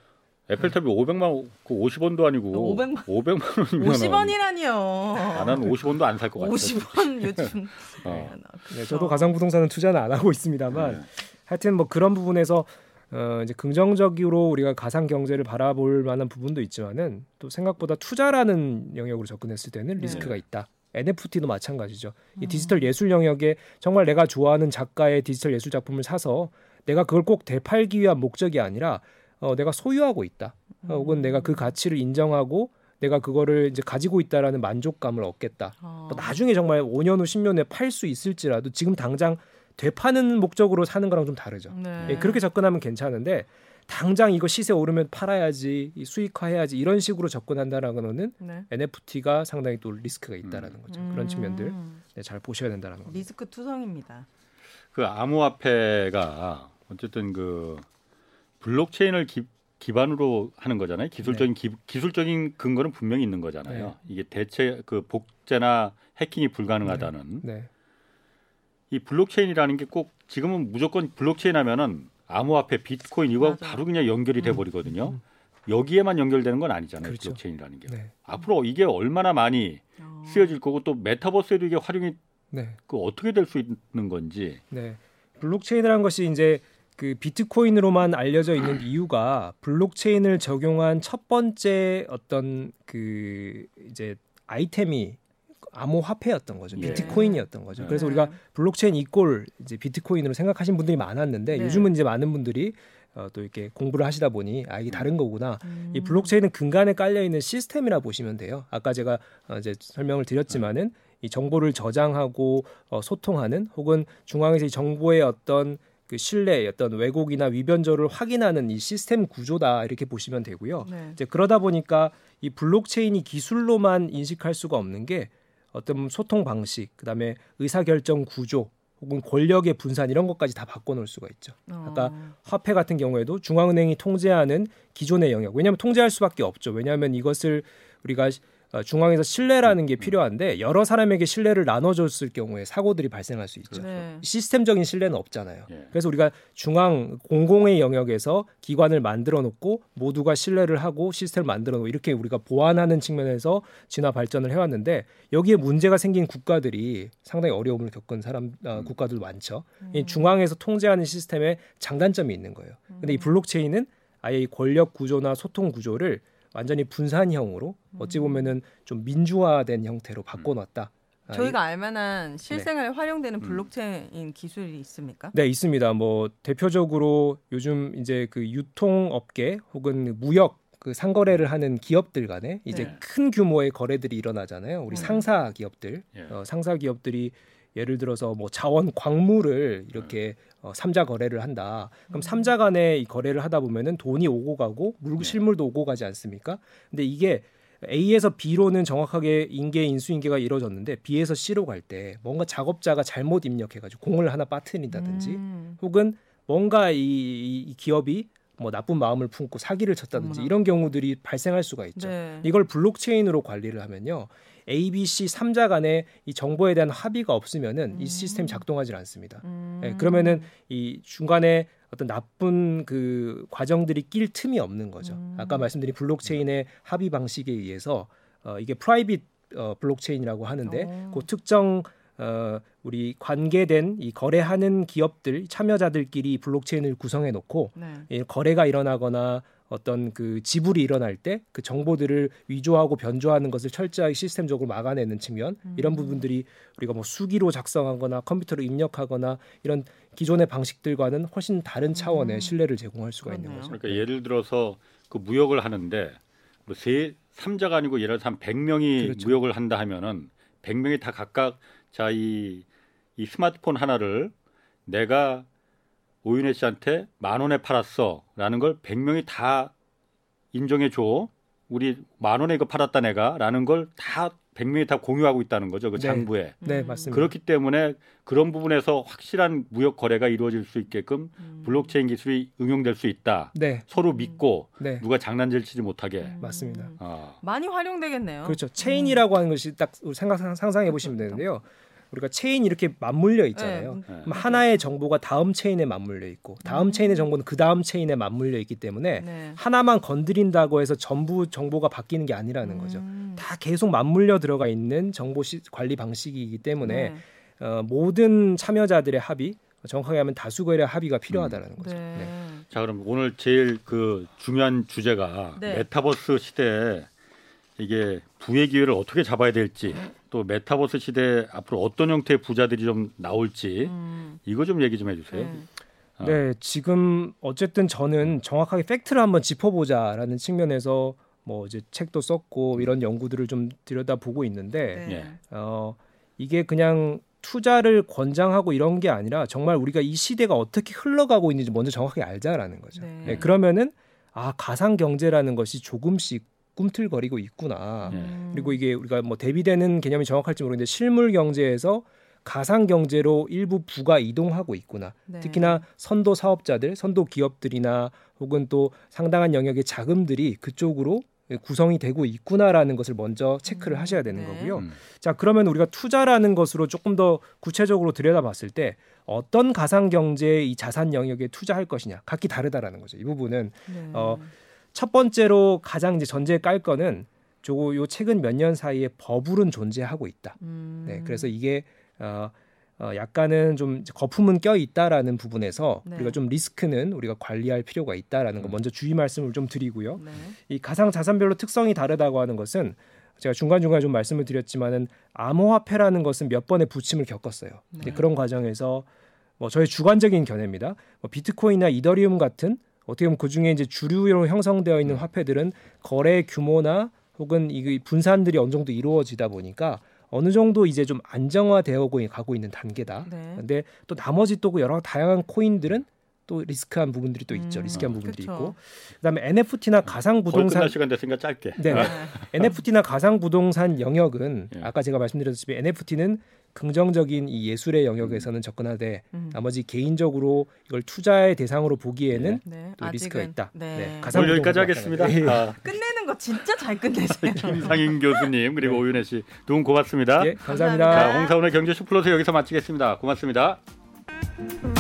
에펠탑이 500만 그 50원도 아니고 500만 500만 원이면 50원이라니요. 아, 나는 50원도 안 살 것 같아. 50원 요즘. 어. 네, 나 네. 저도 가상 부동산은 투자는 안 하고 있습니다만 네. 하여튼 뭐 그런 부분에서 어 이제 긍정적으로 우리가 가상 경제를 바라볼 만한 부분도 있지만은 또 생각보다 투자라는 영역으로 접근했을 때는 네. 리스크가 있다. NFT도 마찬가지죠. 이 음. 디지털 예술 영역에 정말 내가 좋아하는 작가의 디지털 예술 작품을 사서 내가 그걸 꼭 되팔기 위한 목적이 아니라 어, 내가 소유하고 있다. 어, 혹은 내가 그 가치를 인정하고 내가 그거를 이제 가지고 있다라는 만족감을 얻겠다. 어. 뭐 나중에 정말 5년 후 10년 후에 팔 수 있을지라도 지금 당장 되파는 목적으로 사는 거랑 좀 다르죠. 네. 예, 그렇게 접근하면 괜찮은데 당장 이거 시세 오르면 팔아야지 이 수익화해야지 이런 식으로 접근한다라는 거는 네. NFT가 상당히 또 리스크가 있다라는 거죠. 그런 음. 측면들 네, 잘 보셔야 된다라는 겁니다. 리스크 투성입니다. 그 암호화폐가 어쨌든 그 블록체인을 기, 기반으로 하는 거잖아요. 기술적인 기, 기술적인 근거는 분명히 있는 거잖아요. 네. 이게 대체 그 복제나 해킹이 불가능하다는 네, 이 블록체인이라는 게 꼭 지금은 무조건 블록체인 하면은 암호화폐, 비트코인 이거 맞아. 바로 그냥 연결이 돼 음. 버리거든요. 여기에만 연결되는 건 아니잖아요. 그렇죠. 블록체인이라는 게. 네, 앞으로 이게 얼마나 많이 어. 쓰여질 거고 또 메타버스에도 이게 활용이 네, 그 어떻게 될 수 있는 건지. 네. 블록체인이라는 것이 이제 그 비트코인으로만 알려져 있는 이유가 블록체인을 적용한 첫 번째 어떤 그 이제 아이템이 암호화폐였던 거죠. 예. 비트코인이었던 거죠. 네. 그래서 우리가 블록체인 equal 이제 비트코인으로 생각하신 분들이 많았는데 네. 요즘은 이제 많은 분들이 어, 또 이렇게 공부를 하시다 보니 아 이게 다른 거구나. 음. 이 블록체인은 근간에 깔려 있는 시스템이라 보시면 돼요. 아까 제가 어, 이제 설명을 드렸지만은 이 정보를 저장하고 어, 소통하는 혹은 중앙에서 이 정보의 어떤 그 신뢰, 어떤 왜곡이나 위변조를 확인하는 이 시스템 구조다 이렇게 보시면 되고요. 네. 이제 그러다 보니까 이 블록체인이 기술로만 인식할 수가 없는 게 어떤 소통 방식, 그다음에 의사결정 구조 혹은 권력의 분산 이런 것까지 다 바꿔놓을 수가 있죠. 아까 어. 화폐 같은 경우에도 중앙은행이 통제하는 기존의 영역. 왜냐하면 통제할 수밖에 없죠. 왜냐하면 이것을 우리가 어, 중앙에서 신뢰라는 게 필요한데 여러 사람에게 신뢰를 나눠줬을 경우에 사고들이 발생할 수 있죠. 네. 시스템적인 신뢰는 없잖아요. 예. 그래서 우리가 중앙 공공의 영역에서 기관을 만들어 놓고 모두가 신뢰를 하고 시스템을 만들어 놓고 이렇게 우리가 보완하는 측면에서 진화 발전을 해왔는데 여기에 문제가 생긴 국가들이 상당히 어려움을 겪은 사람 어, 국가들 많죠. 이 중앙에서 통제하는 시스템에 장단점이 있는 거예요. 근데 이 블록체인은 아예 이 권력 구조나 소통 구조를 완전히 분산형으로 어찌 보면은 좀 민주화된 형태로 바꿔놨다. 아, 저희가 알만한 실생활에 활용되는 음. 블록체인 기술이 있습니까? 네, 있습니다. 뭐 대표적으로 요즘 이제 그 유통업계 혹은 무역 그 상거래를 하는 기업들 간에 이제 네. 큰 규모의 거래들이 일어나잖아요. 우리 음. 상사 기업들, 예. 어, 상사 기업들이 예를 들어서 뭐 자원 광물을 이렇게 어, 삼자 거래를 한다. 그럼 삼자 간에 이 거래를 하다 보면은 돈이 오고 가고 물 네. 실물도 오고 가지 않습니까? 근데 이게 A에서 B로는 정확하게 인계 인수 인계가 이루어졌는데 B에서 C로 갈 때 뭔가 작업자가 잘못 입력해가지고 공을 하나 빠뜨린다든지 음. 혹은 뭔가 이, 이- 이 기업이 뭐 나쁜 마음을 품고 사기를 쳤다든지 어머나. 이런 경우들이 발생할 수가 있죠. 네. 이걸 블록체인으로 관리를 하면요. A, B, C 3자 간에 이 정보에 대한 합의가 없으면은 이 시스템 작동하지 않습니다. 음. 예, 그러면은 이 중간에 어떤 나쁜 그 과정들이 낄 틈이 없는 거죠. 음. 아까 말씀드린 블록체인의 합의 방식에 의해서 어, 이게 private 어, 블록체인이라고 하는데 어. 그 특정 어, 우리 관계된 이 거래하는 기업들 참여자들끼리 블록체인을 구성해 놓고 네. 이 거래가 일어나거나 어떤 그 지불이 일어날 때 그 정보들을 위조하고 변조하는 것을 철저하게 시스템적으로 막아내는 측면 이런 음. 부분들이 우리가 뭐 수기로 작성하거나 컴퓨터로 입력하거나 이런 기존의 방식들과는 훨씬 다른 차원의 음. 신뢰를 제공할 수가 있는 그러네요. 거죠. 그러니까 예를 들어서 그 무역을 하는데 뭐세 삼자가 아니고 예를 들어서 한 100명이 그렇죠. 무역을 한다 하면은 100명이 다 각각 자이 이 스마트폰 하나를 내가 오윤혜 씨한테 만 원에 팔았어라는 걸 100명이 다 인정해 줘. 우리 만 원에 이거 팔았다 내가라는 걸 다 100명이 다 공유하고 있다는 거죠. 그 네. 장부에. 네, 음. 맞습니다. 그렇기 때문에 그런 부분에서 확실한 무역 거래가 이루어질 수 있게끔 음. 블록체인 기술이 응용될 수 있다. 네, 서로 믿고 네, 누가 장난질 치지 못하게. 음. 맞습니다. 아, 많이 활용되겠네요. 그렇죠. 체인이라고 하는 것이 딱 생각 상상해 보시면 되는데요. 우리가 체인 이렇게 맞물려 있잖아요. 네. 네. 그럼 하나의 정보가 다음 체인에 맞물려 있고 다음 음. 체인의 정보는 그 다음 체인에 맞물려 있기 때문에 네. 하나만 건드린다고 해서 전부 정보가 바뀌는 게 아니라는 거죠. 음. 다 계속 맞물려 들어가 있는 정보 시, 관리 방식이기 때문에 네. 어, 모든 참여자들의 합의, 정확하게 하면 다수결의 합의가 필요하다는 거죠. 네. 네. 자 그럼 오늘 제일 그 중요한 주제가 네. 메타버스 시대에 이게 부의 기회를 어떻게 잡아야 될지 또 메타버스 시대에 앞으로 어떤 형태의 부자들이 좀 나올지 음. 이거 좀 얘기 좀 해주세요. 네. 어. 네, 지금 어쨌든 저는 정확하게 팩트를 한번 짚어보자라는 측면에서 뭐 이제 책도 썼고 이런 연구들을 좀 들여다보고 있는데 네. 예. 어 이게 그냥 투자를 권장하고 이런 게 아니라 정말 우리가 이 시대가 어떻게 흘러가고 있는지 먼저 정확하게 알자라는 거죠. 네. 네, 그러면은 아 가상 경제라는 것이 조금씩 꿈틀거리고 있구나. 네. 음. 그리고 이게 우리가 뭐 대비되는 개념이 정확할지 모르겠는데 실물 경제에서 가상 경제로 일부 부가 이동하고 있구나. 네. 특히나 선도 사업자들, 선도 기업들이나 혹은 또 상당한 영역의 자금들이 그쪽으로 구성이 되고 있구나라는 것을 먼저 체크를 음, 하셔야 되는 네. 거고요. 음. 자, 그러면 우리가 투자라는 것으로 조금 더 구체적으로 들여다봤을 때 어떤 가상 경제의 이 자산 영역에 투자할 것이냐 각기 다르다라는 거죠. 이 부분은 네. 어, 첫 번째로 가장 이제 전제에 깔 거는 조고 요 최근 몇 년 사이에 버블은 존재하고 있다. 음. 네, 그래서 이게 어, 어, 약간은 좀 거품은 껴 있다라는 부분에서 네. 우리가 좀 리스크는 우리가 관리할 필요가 있다라는 거 음. 먼저 주의 말씀을 좀 드리고요. 네. 이 가상 자산별로 특성이 다르다고 하는 것은 제가 중간 중간 좀 말씀을 드렸지만은 암호화폐라는 것은 몇 번의 부침을 겪었어요. 근데 네. 그런 과정에서 뭐 저의 주관적인 견해입니다. 뭐 비트코인이나 이더리움 같은 어떻게 보면 그 중에 이제 주류로 형성되어 있는 화폐들은 거래 규모나 혹은 이 분산들이 어느 정도 이루어지다 보니까 어느 정도 이제 좀 안정화되어 가고 있는 단계다. 네. 근데 또 나머지 또 여러 다양한 코인들은 또 리스크한 부분들이 또 있죠. 음, 리스크한 부분들이 그쵸. 있고 그다음에 NFT나 가상 거의 부동산 끝날 시간 됐으니까 짧게. 네. 네. NFT나 가상 부동산 영역은 예. 아까 제가 말씀드렸다시피 NFT는 긍정적인 이 예술의 영역에서는 접근하되 음. 나머지 개인적으로 이걸 투자의 대상으로 보기에는 네. 또 리스크가 아직은, 있다. 네. 네, 가상 오늘 여기까지 하겠습니다. 예. 아, 끝내는 거 진짜 잘 끝내세요. 김상인 교수님 그리고 네. 오윤혜 씨 두 분 고맙습니다. 예, 감사합니다. 감사합니다. 자, 홍사원의 경제 쇼 플러스 여기서 마치겠습니다. 고맙습니다. 음.